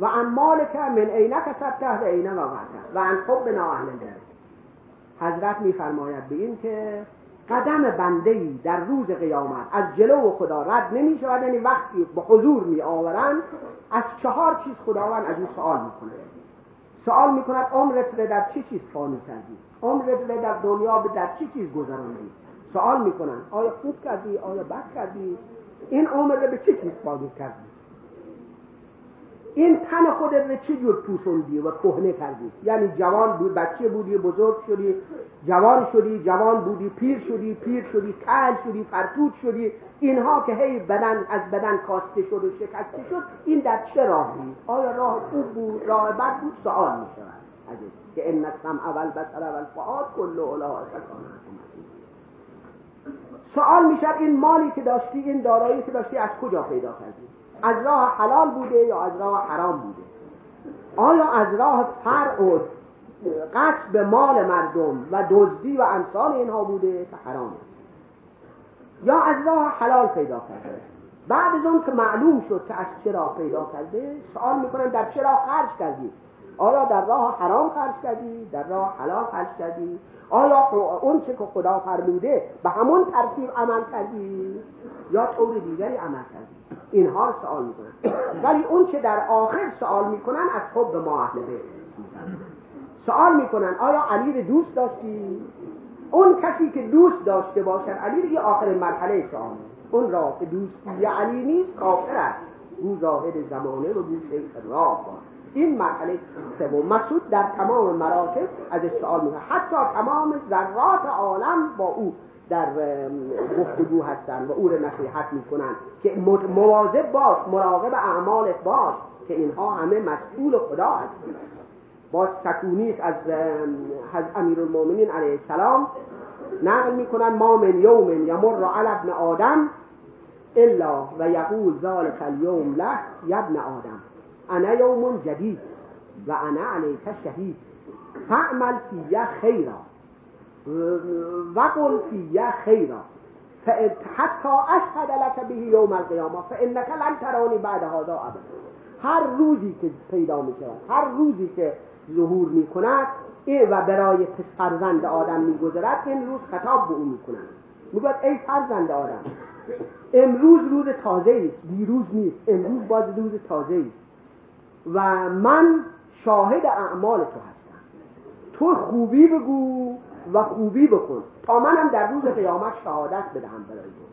و عن مالک من عینک کسبته و وقعته و عن حب اهل حضرت میفرماید به این که قدم بنده ای در روز قیامت از جلو خدا رد نمی شود یعنی وقتی به حضور می آورند از چهار چیز خداوند از او سوال می‌کنه سوال می‌کند عمرت در چه چیز فانی کردی؟ عمرت در دنیا به در چه چیز گذراندی؟ سوال می‌کنن آیا خوب کردی؟ آیا بد کردی؟ این عمر به چه چیز فانی کردی؟ این تن خودت رو چه جور پوسوندی و کهنه کردی؟ یعنی جوان بود بچه بودی بزرگ شدی جوان شدی جوان بودی پیر شدی پیر شدی کل شدی فرتود شدی. اینها که هی بدن از بدن کاسته شد و شکسته شد این در چه راهی آیا راه خوب بود راه بد بود؟ سوال می شود که ان السمع اول بسر اول فعاد کل اولئک سوال می‌شد این مالی که داشتی این دارایی که داشتی از کجا پیدا کردی؟ از راه حلال بوده یا از راه حرام بوده؟ آیا از راه فرع و قصد مال مردم و دزدی و امثال اینها بوده که حرامه یا از راه حلال پیدا کرده؟ بعد از اون که معلوم شد که از چرا پیدا کرده سوال می‌کنن در چرا خرج کردی؟ آیا در راه حرام خرج کردی؟ در راه حلال خرج کردی؟ آیا اون چه که خدا فرموده به همون ترتیب عمل کردی؟ یا طور دیگری عمل کردی؟ اینها رو سوال می‌کنن. ولی اون چه در آخر سوال می‌کنن از حب ما اهل سوال می‌کنن آیا علی رو دوست داشتی؟ اون کسی که دوست داشته باشد علی دیگه آخر مرحله سوال اون را که دوستی علی نیست کافر است. او زاهد زمانه و او شیخ راه این مرحله سوم. مسعود در تمام مراتب از سوال می‌کنه حتی تمام ذرات عالم با او در گفتگو هستن و او رو نصیحت می‌کنن که مواظب باش مراقب اعمالت باش که اینها همه مسئول خدا هستن با سکونی از امیر المومنین علیه السلام نقل می‌کنن ما من یوم یمر علی ابن آدم الا و یقول ذالک اليوم له یبن آدم. انا یوم جدید و انا علیک شهید. فعمل فیه خیرا. وقل فیه خیرا. حتی اشهد لك به یوم القیامه فانك لن ترانی بعد هذا ابدا. هر روزی که پیدا می شود هر روزی که ظهور می کند و برای فرزند آدم می گذرد این روز خطاب به او می کند می ای فرزند آدم امروز روز تازه است دیروز نیست امروز باز روز تازه است. و من شاهد اعمال تو هستم. تو خوبی بگو و خوبی بکن. تا منم در روز قیامت شهادت بدهم برای تو.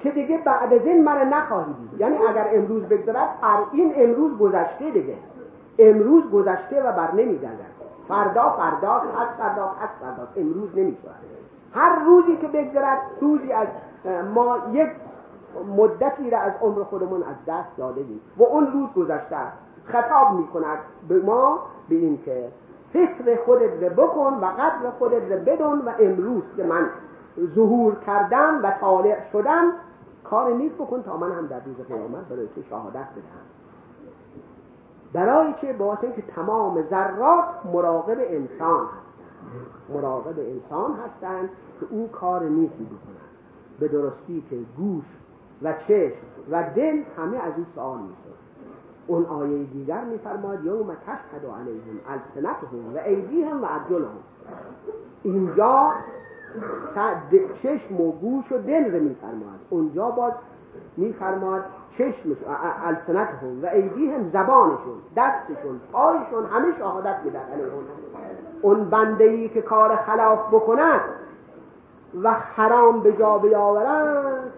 که دیگه بعد از این من نخواهی دید. یعنی اگر امروز بگذرد این امروز گذشته دیگه. امروز گذشته و بر نمیگردد. فردا فردا پس فردا پس فردا امروز نمی‌شود. هر روزی که بگذرد روزی از ما یک مدتی را از عمر خودمون از دست داده بیم و اون روز گذشته خطاب می کند به ما به این که فکر خودت رو بکن و قدر خودت رو بدون و امروز که من ظهور کردم و طالع شدم کار نیست بکن تا من هم در روز قیامت برای تو شهادت بدهم. برای چه واسه اینکه تمام ذرات مراقب انسان هستند. مراقب انسان هستند که او کار نیکی بکنند به درستی که گوش و چشم و دل همه از این سوال میشه اون آیه دیگر میفرماد یوم تشهد علیهم السنتهم و ایدیهم و ارجلهم. اینجا چشم و گوش و دل رو میفرماد. اونجا باز میفرماد چشمش السنتهم و ایدیهم زبانشون دستشون پایشون همه شهادت میدن اون بنده ای که کار خلاف بکند و حرام به جا بیاورد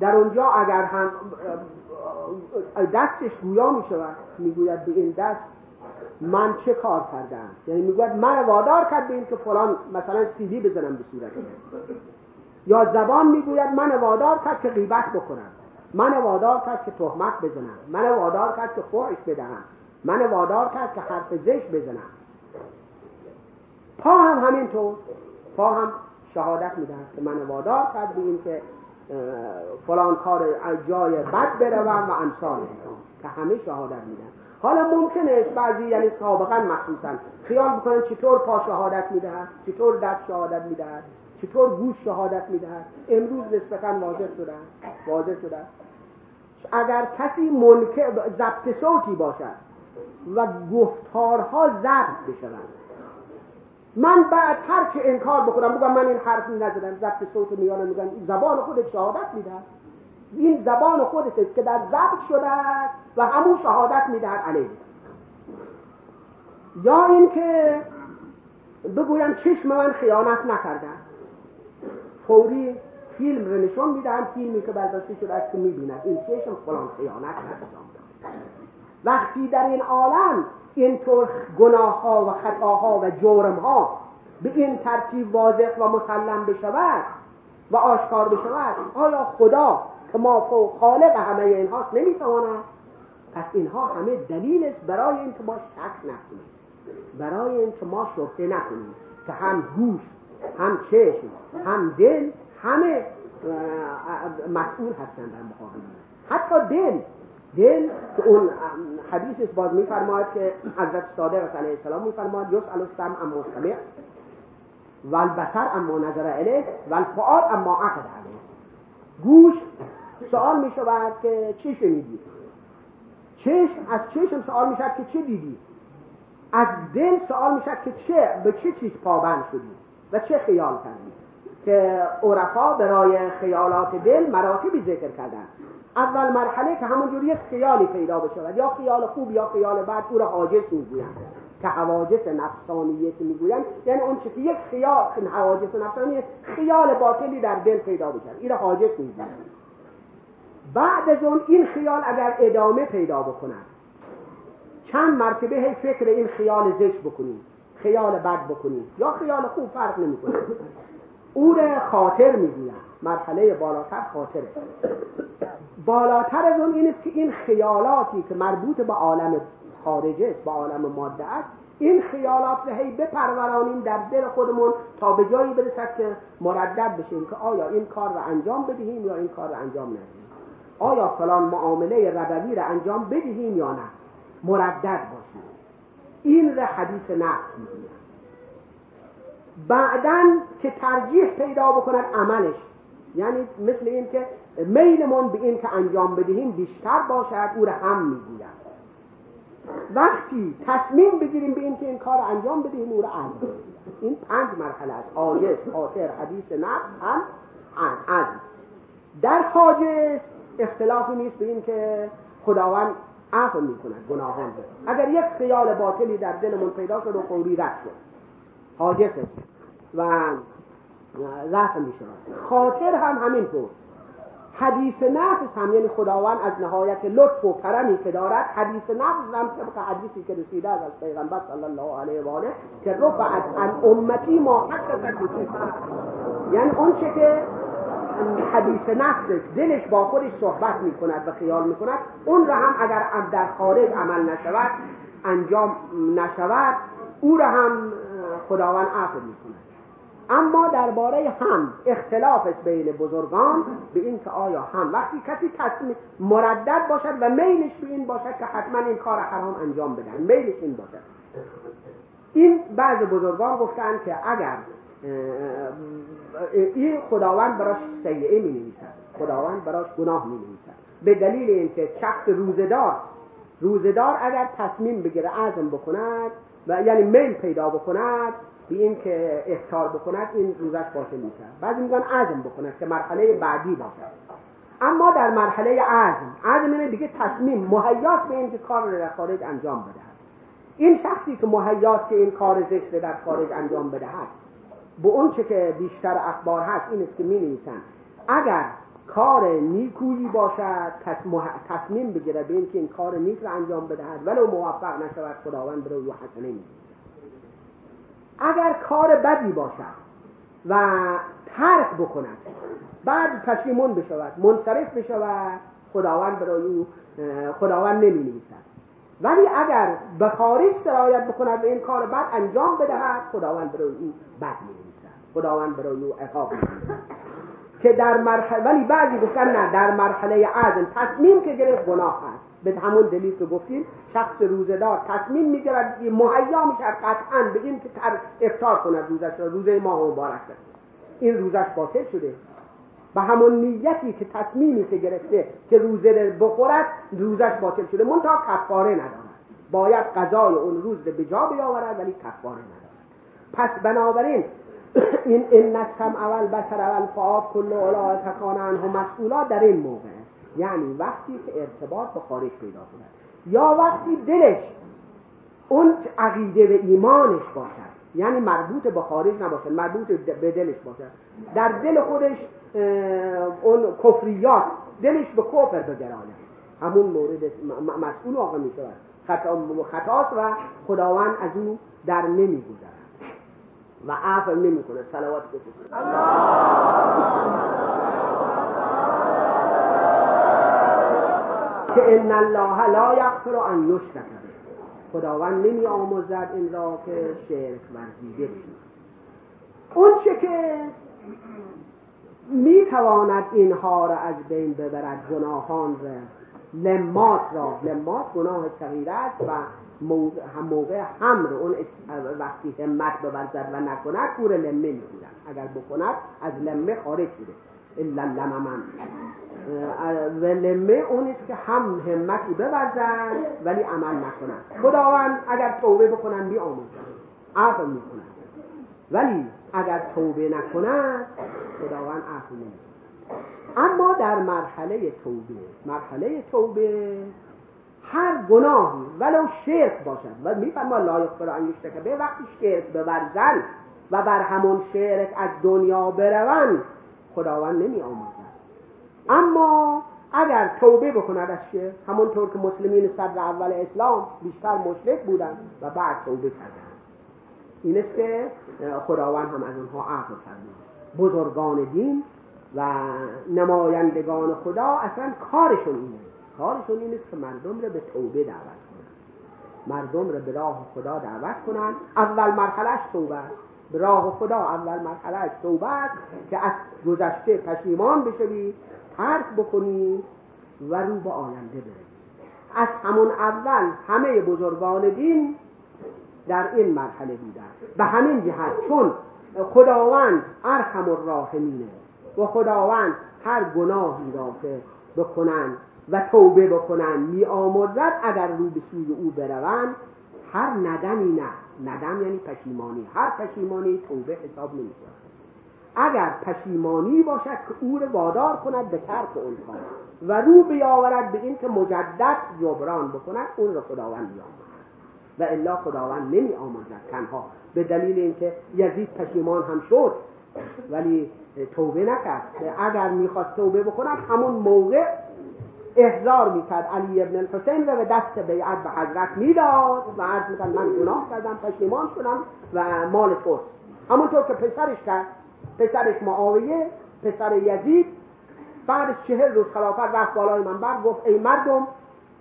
در اونجا اگر هم دستش گویا می شود می‌گوید به این دست من چه کار کردم؟ یعنی می‌گوید من وادار کرد به این که فلان مثلا سیدی بزنم به صورت یا زبان می‌گوید من وادار کرد که غیبت بکنم. من وادار کرد که تهمت بزنم. من وادار کرد که فحش بدهم. من وادار کرد که حرف زش بزنم. پا هم همینطور. پا هم شهادت می‌دهد که من وادار کرد به این که فلان کار جای بد بروم و امثال که همه شهادت میدن. حالا ممکنه بعضی یعنی سابقا مخصوصا خیال بکنن چطور پا شهادت می‌دهد چطور دست شهادت می‌دهد چطور گوش شهادت می‌دهد. امروز نسبتا واضح شده واضح شده. اگر کسی منکر ضبط صوتی باشد و گفتارها ضبط بشوند من بعد هر چه انکار بکنم بگم من این حرف نزدم. ضبط صوت میانه میگن زبان خودت شهادت میده این زبان خودت که در ضبط شده و همون شهادت می‌دهد علیه. یا اینکه بگویم چشم من خیانت نکرده فوری فیلم رو نشون می‌دهم فیلمی که برداشته شده است که می‌بیند. این چشم فلان خیانت نکرده. وقتی در این عالم اینطور گناه ها و خطاها و جرم ها به این ترتیب واضح و مسلم بشود و آشکار بشود. آیا خدا که ما فوق خالق همه اینهاست نمی‌تواند. پس اینها همه دلیل است برای اینکه ما شک نکنیم. برای اینکه ما شبهه نکنیم که هم گوش هم چشم هم دل همه مسئول هستند در مقابل حتی دل دل که اون حدیث باز میفرماید که حضرت صادق علیه السلام میفرماید یسأل السمع اما سمع و البصر اما نظر الیه و الفعال اما عقد علیه. گوش سوال می شود که چی شنیدی؟ چشم از چشم سوال می شود که چه دیدی؟ از دل سوال می شود که چه به چه چیز پابند شدی؟ و چه خیال کردی؟ که عرفا برای خیالات دل مراتبی ذکر کردن. اول مرحله که همونجور یک خیالی پیدا بشود یا خیال خوب یا خیال بعد او را حاجس می‌گویند. که حواجس نفسانیت می‌گویند یعنی اون که یک خیال حواجس نفسانی خیال باطلی در دل پیدا بشود این را حاجس می‌گویند. بعد از اون این خیال اگر ادامه پیدا بکند چند مرتبه هی فکر این خیال زشت بکنیم خیال بد بکنیم یا خیال خوب فرق نمی‌کنه. او را خاطر می‌گویند. مرحله بالاتر خاطره. بالاتر از اون این است که این خیالاتی که مربوط به عالم خارجه است به عالم ماده است این خیالات رو هی بپرورانیم در دل خودمون تا به جایی برسد که مردد بشیم که آیا این کار رو انجام بدهیم یا این کار رو انجام ندهیم. آیا فلان معامله ربوی رو انجام بدهیم یا نه؟ مردد باشیم. این را حدیث نفس می‌گوید. بعدا که ترجیح پیدا بکند عملش یعنی مثل این که میلمون به این که انجام بدهیم بیشتر باشد او را هم می‌گوید وقتی تصمیم بگیریم به این که این کار انجام بدهیم او را انجام این پنج مرحله است. آجز خاطر حدیث نفس هم از در حاجز اختلافی نیست به این که خداوند عفو می کند گناهان اگر یک خیال باطلی در دلمون پیدا شد و فوری رد شد و رفع می شود خاطر هم همینطور حدیث نفس هم یعنی خداوند از نهایت لطف و کرمی که دارد حدیث نفس هم طبق حدیثی که رسیده از پیغمبر صلی الله علیه و آله که رفعت عن امتی ما یعنی اون چه که حدیث نفسش دلش با خودش صحبت می کند و خیال می کند اون را هم اگر در خارج عمل نشود انجام نشود او را هم خداوند عفو می کند اما درباره هم اختلاف بین بزرگان به این که آیا هم وقتی کسی تصمیم مردد باشد و میلش به این باشد که حتما این کار حرام انجام بدن. میلش این باشد. این بعض بزرگان گفتن که اگر این خداوند براش سیعه می نویسد خداوند براش گناه می نویسد به دلیل اینکه شخص روزدار روزدار اگر تصمیم بگیره عزم بکند و یعنی میل پیدا بکند به این که اختار بکند این روزش باطل میشه بعضی میگن عزم بکند که مرحله بعدی باشد اما در مرحله عزم عزم اینه دیگه تصمیم مهیاس به این که کار رو در خارج انجام بدهد. این شخصی که مهیاس که این کار زشت در خارج انجام بدهد به اون چه که بیشتر اخبار هست این است که می نویسن اگر کار نیکویی باشد تصمیم بگیره به اینکه این کار نیک را انجام بدهد ولو موفق نشود خداوند برای او حسنه می اگر کار بدی باشد و ترک بکند بعد پشیمون بشود منصرف بشود خداوند برای او خداوند نمی نویسد. ولی اگر به خارج سرایت بکند به این کار بد انجام بدهد خداوند برای او بد می خداوند برای او عقاب که در مرحله ولی بعضی گفتن نه در مرحله عزم. تصمیم که گرفت گناه هست به همون دلیل که گفتیم شخص روزدار تصمیم می‌گیرد مهیا می‌شد قطعا به این که افتار کند روزش را. روزه ماه مبارک این روزش باطل شده. به همون نیتی که تصمیمی که گرفته که روزه بخورد روزش باطل شده. منتها کفاره ندارد. باید قضای اون روز به جا بیاورد ولی کفاره ندارد. پس بنابراین *coughs* این این نسم اول بسر اول فعاد کل اولا تکان عنه مسئولا در این موقع. یعنی وقتی که ارتباط با خارج پیدا کند یا وقتی دلش اون عقیده و ایمانش باشد. یعنی مربوط به خارج نباشد مربوط به دلش باشد. در دل خودش اون کفریات دلش به کفر بگراید همون مورد مسئول واقع می شود خطاست و خداوند از او در نمی و عفو نمی‌کنه صلوات بفرستید که ان الله لا یغفر ان یشرک خداوند نمی آموزد این را که شرک ورزیده بشید اون چه که می تواند اینها را از بین ببرد گناهان را لمات را. لمات گناه صغیره است و موقع هم حمل اون وقتی همت بورزد و نکند کور لمه می‌گیرد اگر بکند از لمه خارج شده الا لمه من و لمه اون است که هم همتی بورزد ولی عمل نکنند خداوند اگر توبه بکنن می آموزد عفو می‌کنند ولی اگر توبه نکنند خداوند عفو نمی‌کند اما در مرحله توبه مرحله توبه هر گناهی ولو شرک باشد و میفرما لا یغفر ان یشرک به وقتی شرک بورزن و بر همون شرک از دنیا بروند خداوند نمی آموزد اما اگر توبه بکند از شرک همونطور که مسلمین صدر اول اسلام بیشتر مشرک بودند و بعد توبه کردند. این است که خداوند هم از اونها عفو فرمود. بزرگان دین و نمایندگان خدا اصلا کارشون اینه. کارشون این است که مردم رو به توبه دعوت کنن. مردم رو به راه خدا دعوت کنن. اول مرحلهش توبه به راه خدا اول مرحلهش توبه است که از گذشته پشیمان بشوی ترک بکنی و رو به آینده بری از همون اول همه بزرگان دین در این مرحله بودن. به همین جهت چون خداوند ارحم الراحمینه و خداوند هر گناهی را که بکنن و توبه بکنن می آمرزد اگر رو به سوی او بروند. هر ندمی نه. ندم یعنی پشیمانی. هر پشیمانی توبه حساب نمی اگر پشیمانی باشد که او رو وادار کند به ترک اون کار و رو بیاورد به اینکه مجدد جبران بکند اون رو خداوند بیامد و الا خداوند نمی آمدد تنها. به دلیل اینکه یزید پشیمان هم شد ولی توبه نکرد. اگر می‌خواست توبه بکند همون موقع احضار می‌کرد علی ابن الحسین و به دست بیعت به حضرت می‌داد و عرض می‌کرد من گناه کردم پشیمان شدم و مال توست همونطور که پسرش کرد پسرش معاویه پسر یزید. بعد چهل روز خلافت رفت بالای منبر گفت ای مردم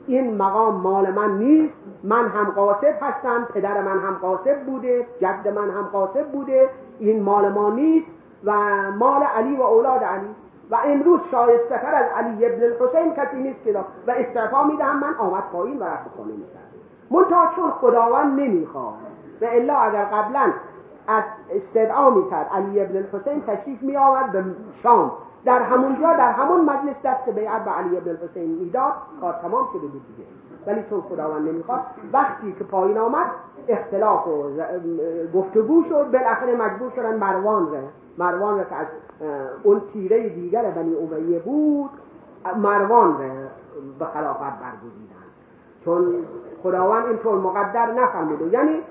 این مقام مال من نیست من هم قاسب هستم پدر من هم قاسب بوده جد من هم قاسب بوده این مال ما نیست و مال علی و اولاد علی. و امروز شایسته تر از علی ابن الحسین کسی نیست که و استعفا می‌دهم من آمد پایین و رفت خانه می‌کرد منتها چون خداوند نمی‌خواد و الا اگر قبلا استدعا می‌کرد. علی ابن الحسین تشریف می آورد به شام. در همونجا در همون مجلس دست بیعت به علی ابن الحسین می‌داد. کار تمام شده بود دیگه. ولی چون خداوند نمی‌خواد وقتی که پایین آمد اختلاف و گفتگو شد. بالاخره مجبور شدن مروان ره مروان ره که از اون تیره دیگر بنی امیه بود مروان ره به خلافت برگزیدن. چون خداوند اینطور مقدر نفرموده یعنی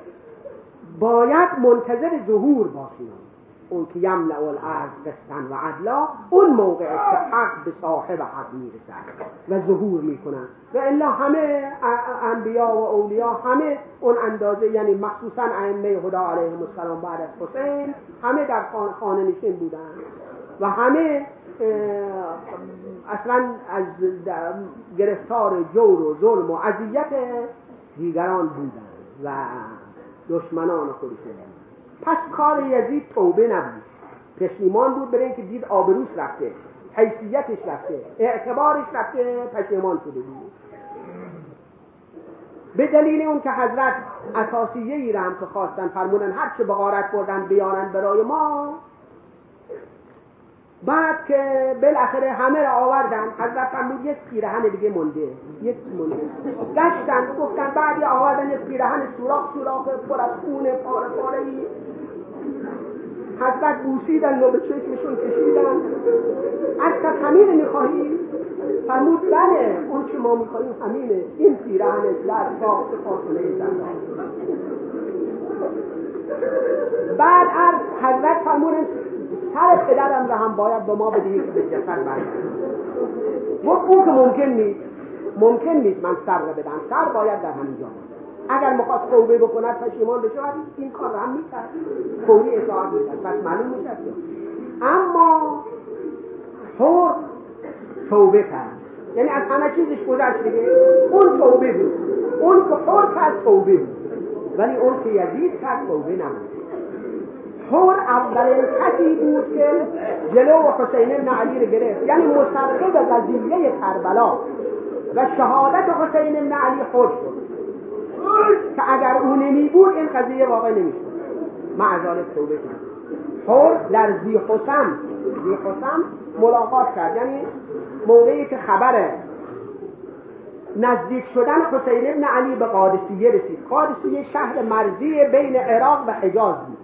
باید منتظر ظهور باشیم. اون که یملع الارض قسطن و عدلا اون موقع که حق به صاحب حق می‌رسد و ظهور می‌کنن. و الا همه انبیا و اولیا همه اون اندازه یعنی مخصوصا ائمه خدا علیهم السلام بعد از حسین همه در خانه نشین بودن. و همه اصلا از گرفتار جور و ظلم و اذیت دیگران بودن. و دشمنان خودشون پس کار یزید توبه نبود. پشیمان بود برای اینکه دید آبروش رفته. حیثیتش رفته. اعتبارش رفته. پشیمان شده بود. به دلیل اون که حضرت اساسیه ای را هم که خواستن فرمونن هر چه بغارت بردن بیانن برای ما بعد که بالاخره همه را آوردن حضرت فرمود یک پیرهن دیگه مونده یک مونده؟ گشتن گفتن بعدی آوردن یک پیرهن سوراخ سوراخ پر از خونه پاره پاره ای. حضرت بوسیدن و به چشمشون کشیدن. از کس همین می‌خواهی؟ فرمود بله اون که ما می‌خواهیم همینه این پیرهن در ساخت فاصله زندان. بعد از حضرت فرمودن سر پدرم را هم باید به ما بدهی که به جسد گفت اون که ممکن نیست ممکن نیست من سر را بدم. سر باید در همینجا اگر مخواست توبه بکند پشیمان بشود این کار را هم می‌کرد. فوری اطاعت می‌کرد. پس معلوم می‌شد اما حر توبه کرد. یعنی از همه چیزش گذشت دیگه. اون توبه بود. اون که حر کرد توبه بود. ولی اون که یزید کرد توبه نبود. حر اولین کسی بود که جلو حسین ابن علی رو گرفت. یعنی مسترقب قضیه کربلا. و شهادت حسین ابن علی حر شد. که اگر او نمی بود این قضیه واقع نمی شد معذارت توبه کرد حر در زی حسن زی حسن ملاقات کرد. یعنی موقعی که خبر نزدیک شدن حسین ابن علی به قادسیه رسید. قادسیه شهر مرزی بین عراق و حجاز بود.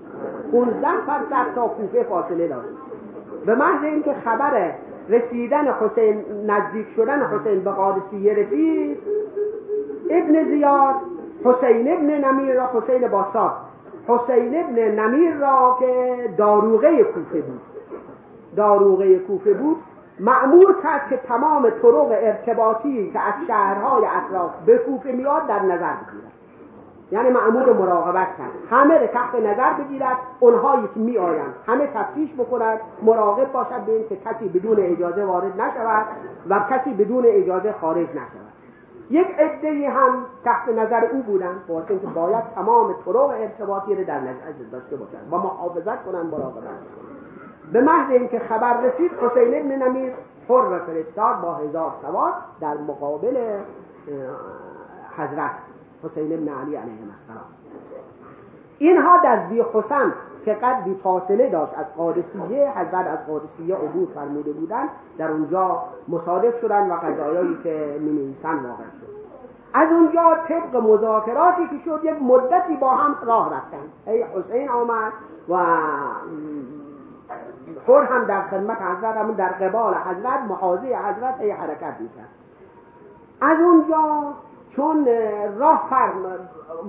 15 فرسخ تا کوفه فاصله داشت به محض اینکه خبر رسیدن حسین نزدیک شدن حسین به قادسیه رسید ابن زیاد حسین ابن نمیر را حسین باساد حسین ابن نمیر را که داروغه کوفه بود. داروغه کوفه بود معمور کرد که تمام طرق ارتباطی که از شهرهای اطراف به کوفه میاد در نظر بگیرد. یعنی معمول مراقبت کرد. همه رو تحت نظر بگیرد اونهایی که می آیند همه تفتیش بکند مراقب باشد به اینکه کسی بدون اجازه وارد نشود و کسی بدون اجازه خارج نشود. یک عده هم تحت نظر او بودند واسه اینکه باید تمام طرق ارتباطی رو در نظر داشته باشند. و محافظت کنند مراقبت به محض اینکه خبر رسید حسین ابن نمیر حر فرستاد با هزار سوار در مقابل حضرت. حسین ابن علی علیه السلام. اینها در زی حسن که قدری فاصله داشت از قادسیه حضرت از قادسیه عبور فرموده بودند در اونجا مصادف شدن و قضایایی که می واقع شد. از اونجا طبق مذاکراتی که شد یک مدتی با هم راه رفتن. ای حسین آمد و خور هم در خدمت حضرت همون در قبال حضرت محاضی حضرت ای حرکت می‌کرد. از اونجا چون راه فرق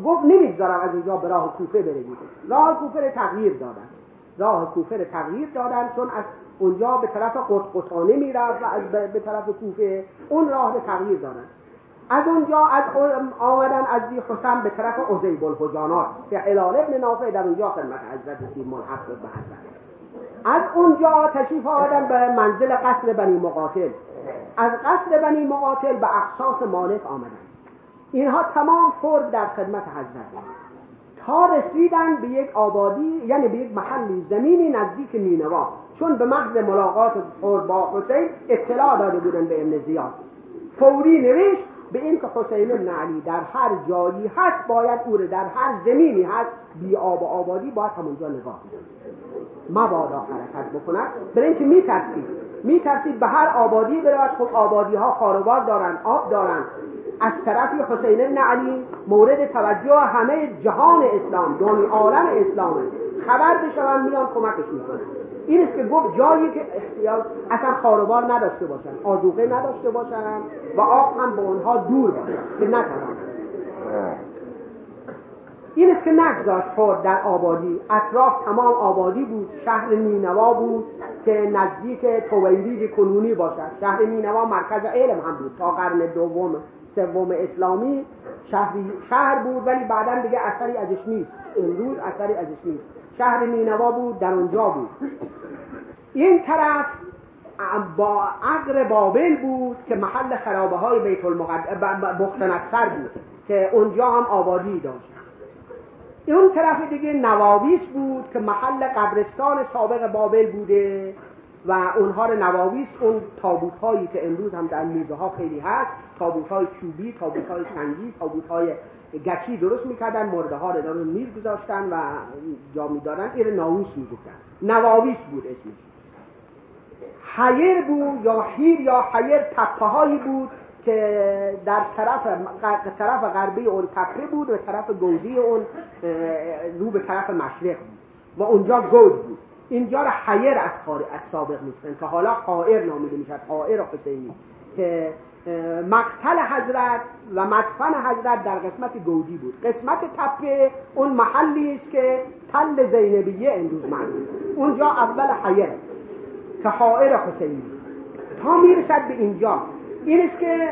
گفت نمی‌گذارم از اونجا به راه کوفه بره راه کوفه تغییر دادن. راه کوفه تغییر دادن چون از اونجا به طرف قطقطانه می‌رفت و از به طرف کوفه اون راه تغییر دادن. از اونجا از آمدن از دی حسن به طرف عزیب الحجانات که حلال ابن نافع در اونجا خدمت حضرت سید ملحق به حضرت. از اونجا تشریف آمدن به منزل قصر بنی مقاتل. از قصر بنی مقاتل به اخصاص مالک آمدن. اینها تمام فرد در خدمت حضرت تا رسیدن به یک آبادی یعنی به یک محلی زمینی نزدیک نینوا چون به محض ملاقات فرد با حسین اطلاع داده بودن به ابن زیاد. فوری نوشت به این که حسین ابن علی در هر جایی هست باید او در هر زمینی هست بی آب و آبادی باید همونجا نگاه مبادا حرکت بکند. برای اینکه میترسید. میترسید به هر آبادی برود. خب آبادی ها خاروبار دارن آب دارن. از طرفی حسین ابن علی مورد توجه همه جهان اسلام دنیا عالم اسلامه خبر بشون میان کمکش می‌کنن این است که گفت جایی که احتیاج اصلا خاروبار نداشته باشن آدوغه نداشته باشن و آب هم به اونها دور باشه که این است که نگذاشت خورد در آبادی. اطراف تمام آبادی بود. شهر نینوا بود که نزدیک تویلید کنونی باشد. شهر نینوا مرکز علم هم بود تا قرن دوم. سوم اسلامی شهری شهر بود ولی بعدا دیگه اثری ازش نیست. امروز اثری ازش نیست. شهر نینوا بود در اونجا بود. این طرف با عقر بابل بود که محل خرابه های بیت المقدس بود که اونجا هم آبادی داشت. اون طرف دیگه نواویس بود که محل قبرستان سابق بابل بوده. و اونها رو نواویس اون تابوت هایی که امروز هم در موزه ها خیلی هست تابوت های چوبی تابوت های سنگی تابوت های گچی درست می‌کردن مرده ها رو دارن میز گذاشتن و جا می‌دادن. این ناووس می‌گفتن. نواویس بود اسمش. حیر بود یا حیر یا حیر تپه هایی بود که در طرف طرف غربی اون تپه بود و طرف گودی اون رو به طرف مشرق بود. و اونجا گود بود. اینجا را حیر از, از سابق می‌کنن که حالا حائر نامیده می‌شد حائر حسینی که مقتل حضرت و مدفن حضرت در قسمت گودی بود. قسمت تپه اون محلی است که تل زینبیه امروز اونجا اول حیر که حائر حسینی. تا می‌رسد به اینجا. این است که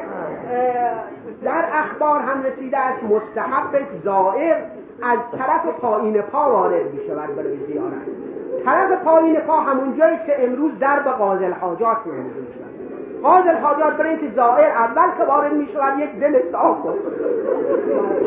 در اخبار هم رسیده است مستحب زائر از طرف پایین پا وارد می شود برای زیارت طرف پایین پا همون جاییست که امروز در به قاضل حاجات نمیده قاضل حاجات برای اینکه زائر اول که وارد می شود یک دل صاف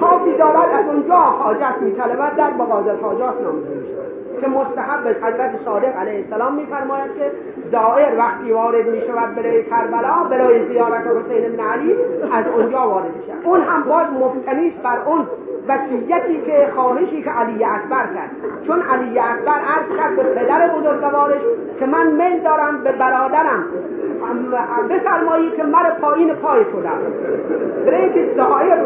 پاکی دارد از اونجا حاجت می طلبد در به قاضل حاجات نامیده می شود که مستحب حضرت صادق علیه السلام میفرماید که زائر وقتی وارد می شود برای کربلا برای زیارت حسین بن علی از اونجا وارد میشه اون هم باز مبتنی بر اون وصیتی که خواهشی که علی اکبر کرد. چون علی اکبر عرض کرد به پدر بزرگوارش که من میل دارم به برادرم. بفرمایی که مر پایین پای در برای که زائر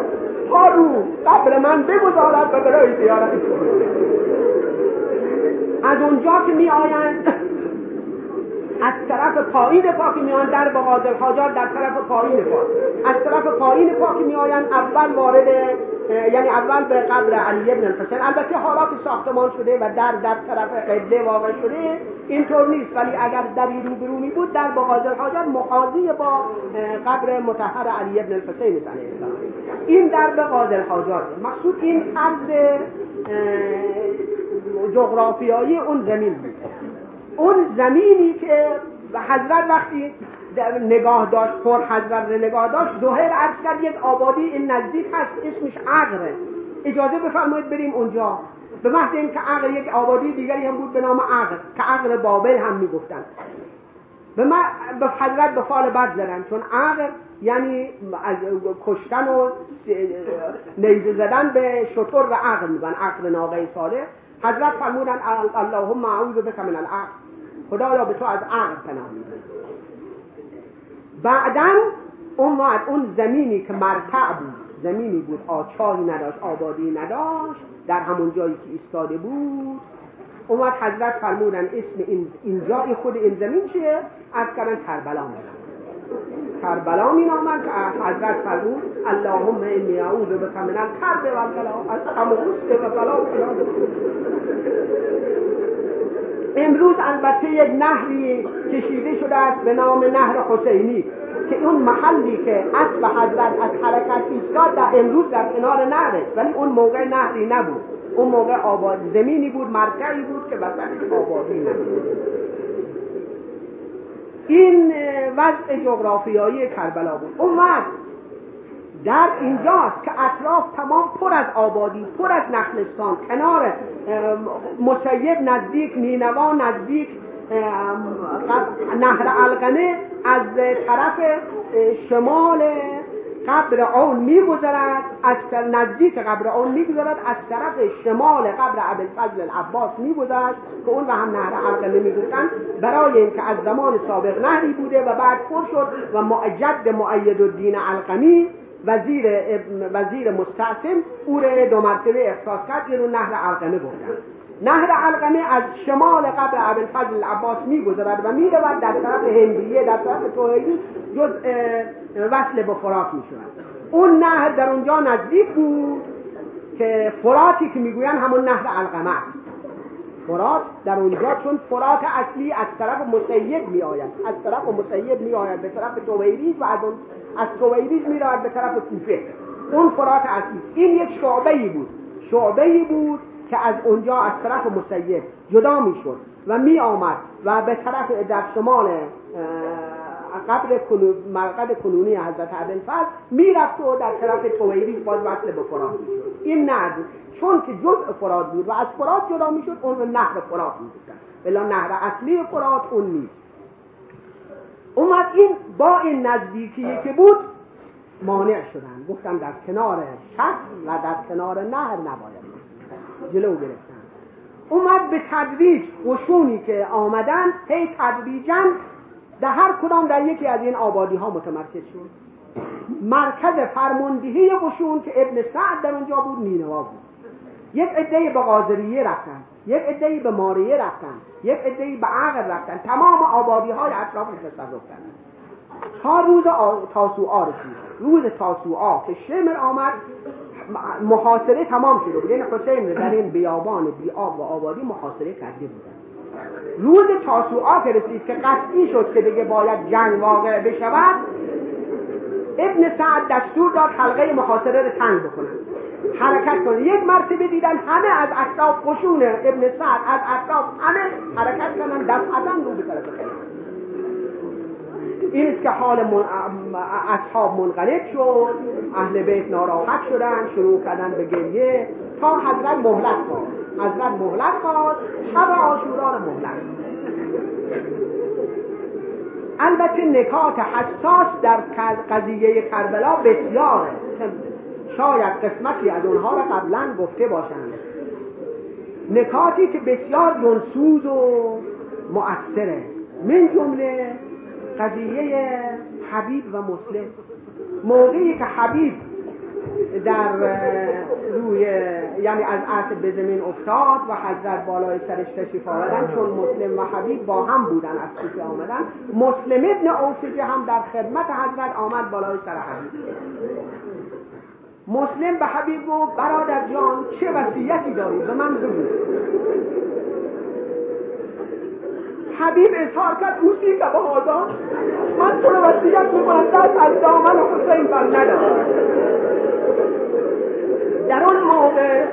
پا رو قبل من بگذارد و برای زیارت از اونجا که می آیند از طرف پایین پا که میان در بقادر حاجات در طرف پایین پا از طرف پایین پا که میآیند اول وارد یعنی اول به قبر علی ابن الحسین. البته حالا که ساختمان شده و در در طرف قبله واقع شده اینطور نیست. ولی اگر دری روبرو می بود در بقادر حاجات مخاضی با قبر متحر علی ابن الحسین علیه السلام. این در به قادر حاجات مقصود این عرض جغرافیایی اون زمین بود. اون زمینی که حضرت وقتی نگاه داشت پر حضرت نگاه داشت ظهر عرض کرد یک آبادی این نزدیک هست اسمش عقره اجازه بفرمایید بریم اونجا. به محض که عقر یک آبادی دیگری هم بود به نام عقر که عقر بابل هم می‌گفتن. به, ما به حضرت به فال بد زدن چون عقر یعنی از کشتن و نیزه زدن به شطور و عقل میگن عقل ناقه صالح. حضرت فرمودن اللهم اعوذ بک من العقل. خدایا به تو از عقل پناه می‌برم بعدا اون اون زمینی که مرتع بود زمینی بود آچاری نداشت آبادی نداشت در همون جایی که ایستاده بود. اومد حضرت فرمودن اسم اینجا این خود این زمین چیه؟ از کردن کربلا می کربلا می نامن که حضرت فرمود اللهم انی اعوذ بک من الکرب و البلا از غم و بلا امروز البته یک نهری کشیده شده است به نام نهر حسینی که اون محلی که اسب حضرت از حرکت ایستاد در امروز در کنار نهره ولی اون موقع نهری نبود. اون موقع آباد زمینی بود مرکزی بود که وسطش آبادی نبود. این وضع جغرافیایی کربلا بود. اون وقت در اینجاست که اطراف تمام پر از آبادی پر از نخلستان کنار مسیب نزدیک نینوا نزدیک نهر القمه از طرف شمال قبر اون میگذرد از نزدیک قبر اون میگذرد از طرف شمال قبر عبدالفضل العباس میگذرد که اون و هم نهر القمه می‌گفتن برای اینکه از زمان سابق نهری بوده و بعد پر شد و معجد معید الدین القمی وزیر وزیر مستعصم او رو دو مرتبه احساس کرد رو نهر القمه گفتن نهر علقمه از شمال قبر عبدالفضل العباس میگذرد و می‌رود در طرف هندیه در طرف توهیدی جز وصل به فرات می‌شود. اون نهر در اونجا نزدیک بود که فراتی که می‌گوین همون نهر علقمه است. فرات در اونجا چون فرات اصلی از طرف مسیب می آید از طرف مسیب می آید به طرف تویریز و از, از تویریز می به طرف کوفه. اون فرات اصلی این یک شعبه بود. شعبه بود که از اونجا از طرف مسیب جدا می‌شد و می آمد و به طرف در شمال قبل مرقد کنونی حضرت عبدالفضل می‌رفت و در طرف تویری باز وصل به فرات می‌شد. این نه چون که جزء فرات بود و از فرات جدا می‌شد اون رو نهر فرات می‌گفتن. بلا نهر اصلی فرات اون نیست. اومد این با این نزدیکی که بود مانع شدن. گفتم در کنار شخص و در کنار نهر نباید. جلو گرفتن. اومد به تدریج قشونی که آمدن هی تدریجا در هر کدام در یکی از این آبادی ها متمرکز شد. مرکز فرماندهی قشون که ابن سعد در اونجا بود نینوا بود. یک عده به قاضریه رفتن یک عده به ماریه رفتن یک عده به عقل رفتن تمام آبادی های اطراف تصرف کردن. تا روز تاسوعا رسید. روز تاسوعا که شمر آمد محاصره تمام شده بود یعنی حسین در این بیابان بی آب و آبادی محاصره کرده بودن روز تاسوعا که رسید که قطعی شد که دیگه باید جنگ واقع بشود ابن سعد دستور داد حلقه محاصره رو تنگ بکنن. حرکت کنن یک مرتبه دیدن همه از اطراف قشون ابن سعد از اطراف همه حرکت کنن دفعتا رو به طرف این است که حال من... اصحاب منقلب شد. اهل بیت ناراحت شدن شروع کردن به گریه تا حضرت مهلت خواست. حضرت مهلت خواست. شب آشورا رو مهلت. البته نکات حساس در قضیه کربلا بسیار شاید قسمتی از اونها را قبلا گفته باشند. نکاتی که بسیار جنسوز و مؤثره. من جمله قضیه حبیب و مسلم. موقعی که حبیب در روی یعنی از عرض به زمین افتاد و حضرت بالای سرش تشریف آمدن چون مسلم و حبیب با هم بودن از کوفه آمدن. مسلم ابن اوسجه هم در خدمت حضرت آمد بالای سر حبیب. مسلم به حبیب گفت برادر جان چه وصیتی داری؟ به من بگو. حبیب اظهار کرد اوسی که به آدم من تو رو وسیعت می‌کنم دست از دامن حسین بر ندارم. در اون موقع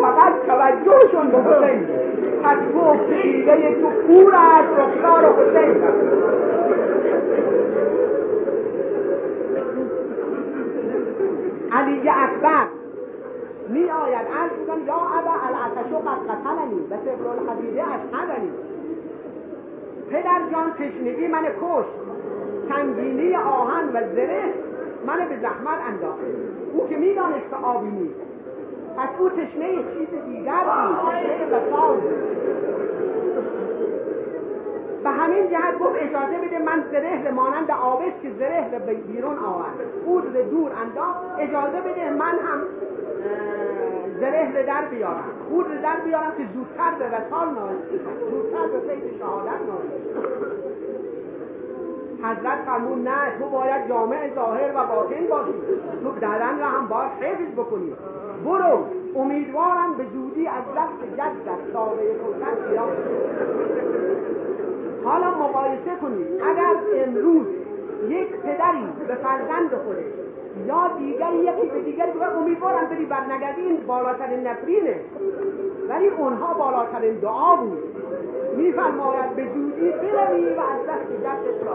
فقط توجهشون به حسین پس گفت ایده تو پور از رخسار حسین علی اکبر می آید عرض میکن یا ابا العتشو قد قتلنی به سبر الحدیده از حدنی پدر جان تشنگی من کش سنگینی آهن و زره من به زحمت انداخته او که می‌دانست که آبی نیست. پس او تشنه چیز دیگر بود. به همین جهت گفت اجازه بده من زره مانند آبس که زره بیرون آورد او دور انداخت. اجازه بده من هم زره به در بیارن خود به در بیارن که زودتر به وسال زودتر به فیض شهادت حضرت فرمون نه تو باید جامع ظاهر و باطن باشی. تو بدن را هم باید حفظ بکنی. برو. امیدوارم به زودی از دست جدت سابه قدرت بیاد حالا مقایسه کنید. اگر امروز یک پدری به فرزند خودش یا دیگری یکی به دیگری بگه امیدوارم بری بر نگردی بالاترین نفرینه. ولی اونها بالاترین دعا بود. میفرماید به زودی بروی و از دست جدت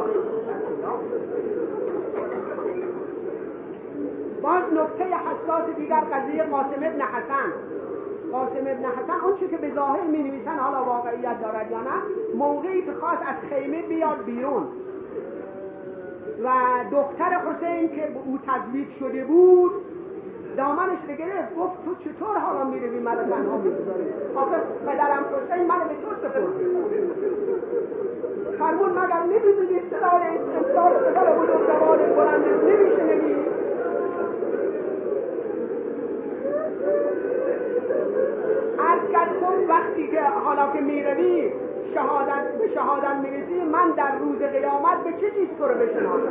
باز نکته حساس دیگر قضیه قاسم ابن حسن. قاسم ابن حسن اون که به ظاهر می نویسن حالا واقعیت دارد یا نه موقعی که خواست از خیمه بیاد بیرون. و دختر حسین که او تزویج شده بود دامنش رو گفت تو چطور حالا می‌روی من تنها می‌گذاری؟ آخه پدرم حسین من به تو سپرد. فرمون مگر نمی‌دونی صدای استمدار پدر بزرگوار بلند نمیشنوی؟ از خود وقتی که حالا که می‌روی شهادت به شهادت می‌رسی من در روز قیامت به چه چیز تو رو بشناسم؟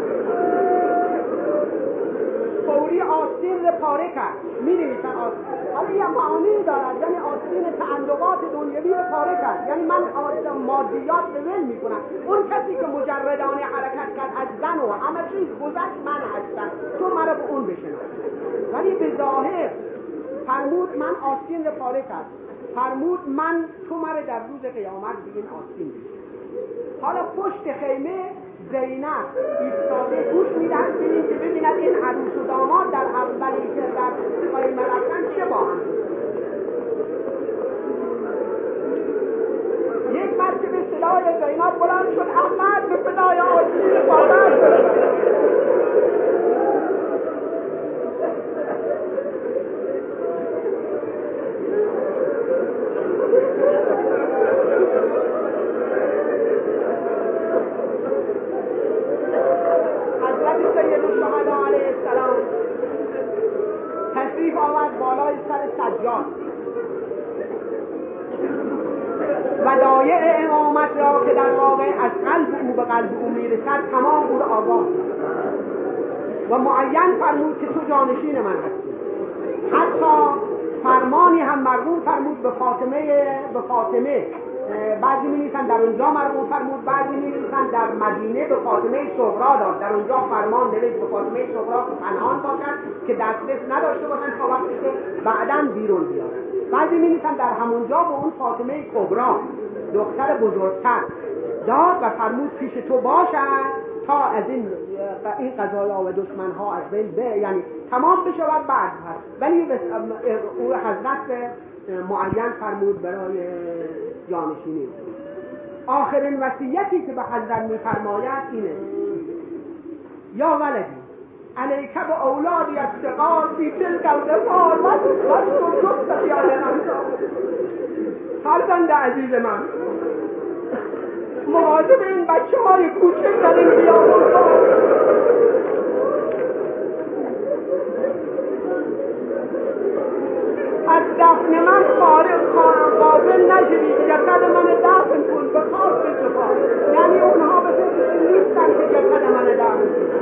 فوری آستین رو پاره کرد. می نویسن آستین. حالا یه معانی دارد. یعنی آستین تعلقات دنیوی رو پاره کرد. یعنی من مادیات به ول می اون کسی که مجردانه حرکت کرد از زن و همه چیز گذشت من هستم. تو مرا به اون بشناس. ولی به ظاهر فرمود من آستین پاره کرد فرمود من تو مرا در روز قیامت به این آستین حالا پشت خیمه زینب ایستاده گوش می‌دهد ببینید که ببیند این عروس و داماد در اولی که در خیمه رفتن چه با هم؟ یک مرتبه صدای زینب بلند شد احمد به فدای آستین مادر سجاد ودایع امامت را که در واقع از قلب او به قلب او می‌رسد تمام او را آگاه و معین فرمود که تو جانشین من هستی. حتی فرمانی هم مرغوم فرمود به فاطمه به فاطمه. بعضی می در اونجا مرغوم فرمود بعضی می در مدینه به فاطمه صغرا داد. در اونجا فرمان نوشت به فاطمه صغرا که پنهان باشد. که دسترس نداشته باشن تا وقتی که بعدا بیرون بیارن بعضی می در همونجا به اون فاطمه کبرا دختر بزرگتر. داد و فرمود پیش تو باشد تا از این این قضایا و دشمن ها از بین به یعنی تمام بشود بعد هست ولی او حضرت معین فرمود برای جانشینی. آخرین وصیتی که به حضرت میفرماید اینه. یا ولدی. علیک به اولادی از سقال فی تلک القفار و تو خیال فرزند عزیز من. مواظب این بچه های کوچک در این بیابون از دفن من خارج قابل نشوی جسد من دفن کن. به خاک بسپا یعنی اونها به فکر نیستن که جسد من دفن کن.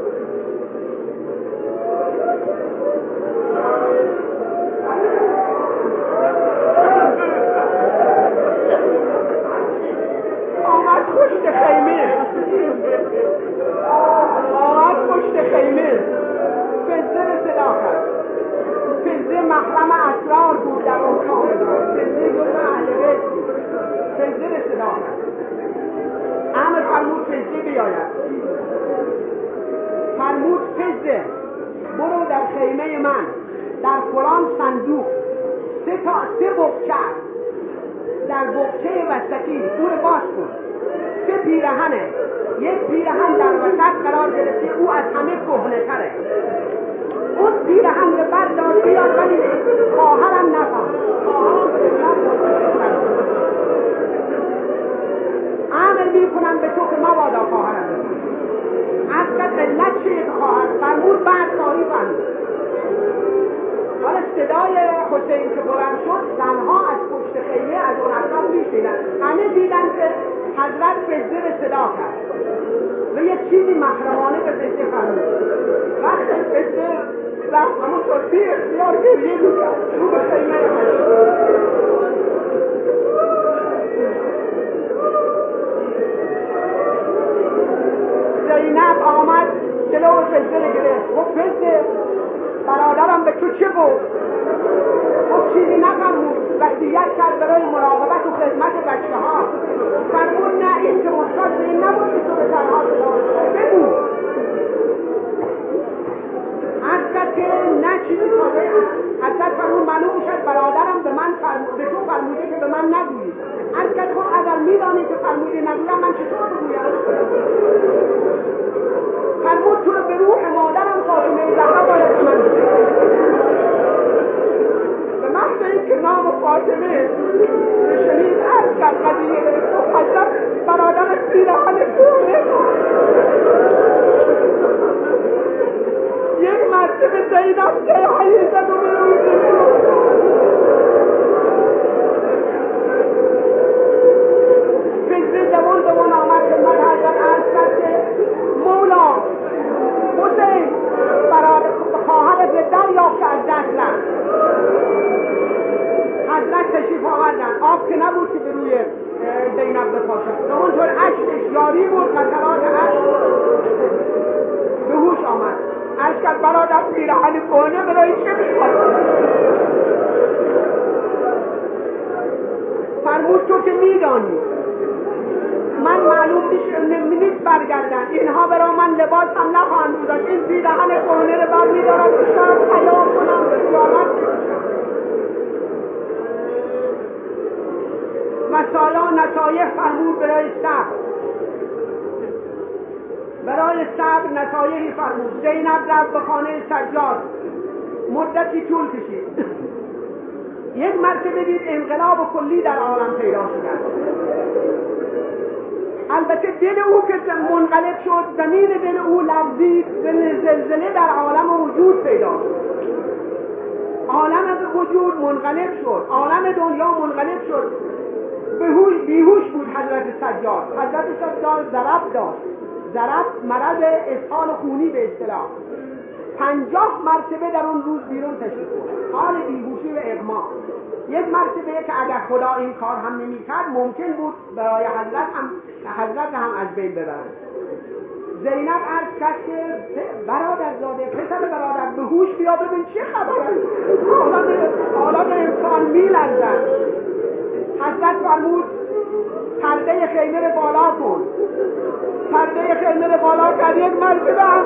در بقچه وسطی دور باز کن. سه پیرهنه. یک پیرهن در وسط قرار گرفته او از همه کهنه تره اون پیرهن رو بردار بیاد ولی خواهرم نفهم عمل می می‌کنم به تو که مبادا خواهرم اصلا ملت چه خواهر؟ فرمود بعد کاری فرمود حالا صدای حسین که برم شد زنها سیده از اون اطراف میشنیدن. همه دیدن که حضرت سجده به صدا کرد و یه چیزی محرمانه به سجده فرمود. وقت سجده رفت همونطور بی اختیار گریه می‌کرد. رو به خیمه زینب آمد جلو سجده گرفت. گفت بزده برادرم به تو چه گفت؟ گفت چیزی نه وسیعت کرد برای مراقبت و خدمت بچه ها فرمود نه این که محتاج به این نبود که تو به تنها بگو. از که نه چیزی تازه حضرت فرمود معلوم شد برادرم به من فرمود به تو فرموده که به من نگویی. از کرد خب اگر میدانی که فرموده نگویم من چطور بگویم فرمود تو رو به روح مادرم فاطمه زهرا باید من به محض فاطمه شنید عرض کرد قضیه حضرت برادر پیرهن کوه یک مرتبه زینب سیحهی زد و به میدانی. من معلوم نیست برگردن اینها برا من لباس هم نخواهند بودن این پیرهن کهنه رو بر میدارم که شاید حیا کنم به قیامت. و سالا نصایح فرمود برای صبر. برای صبر نصایحی فرمود. زینب رفت به خانه سجاد. مدتی طول کشید. یک مرتبه دید انقلاب کلی در عالم پیدا شده. البته دل او که منقلب شد زمین دل او لرزید زلزله در عالم وجود پیدا شد. عالم وجود منقلب شد عالم دنیا منقلب شد. بیهوش بود حضرت سجاد. حضرت سجاد ضرب داشت. ضرب مرض اسهال خونی به اصطلاح. پنجاه مرتبه در اون روز بیرون بود. حال بیهوشی و اغما یک مرتبه که اگر خدا این کار هم نمی‌کرد ممکن بود برای حضرت هم حضرت هم از بین ببرند زینب عرض کرد که برادر زاده پسر برادر به هوش بیا ببین چه خبره. حالا به انسان میلرزد حضرت فرمود پرده خیمه رو بالا کن پرده خیمه رو بالا کن یک مرتبه هم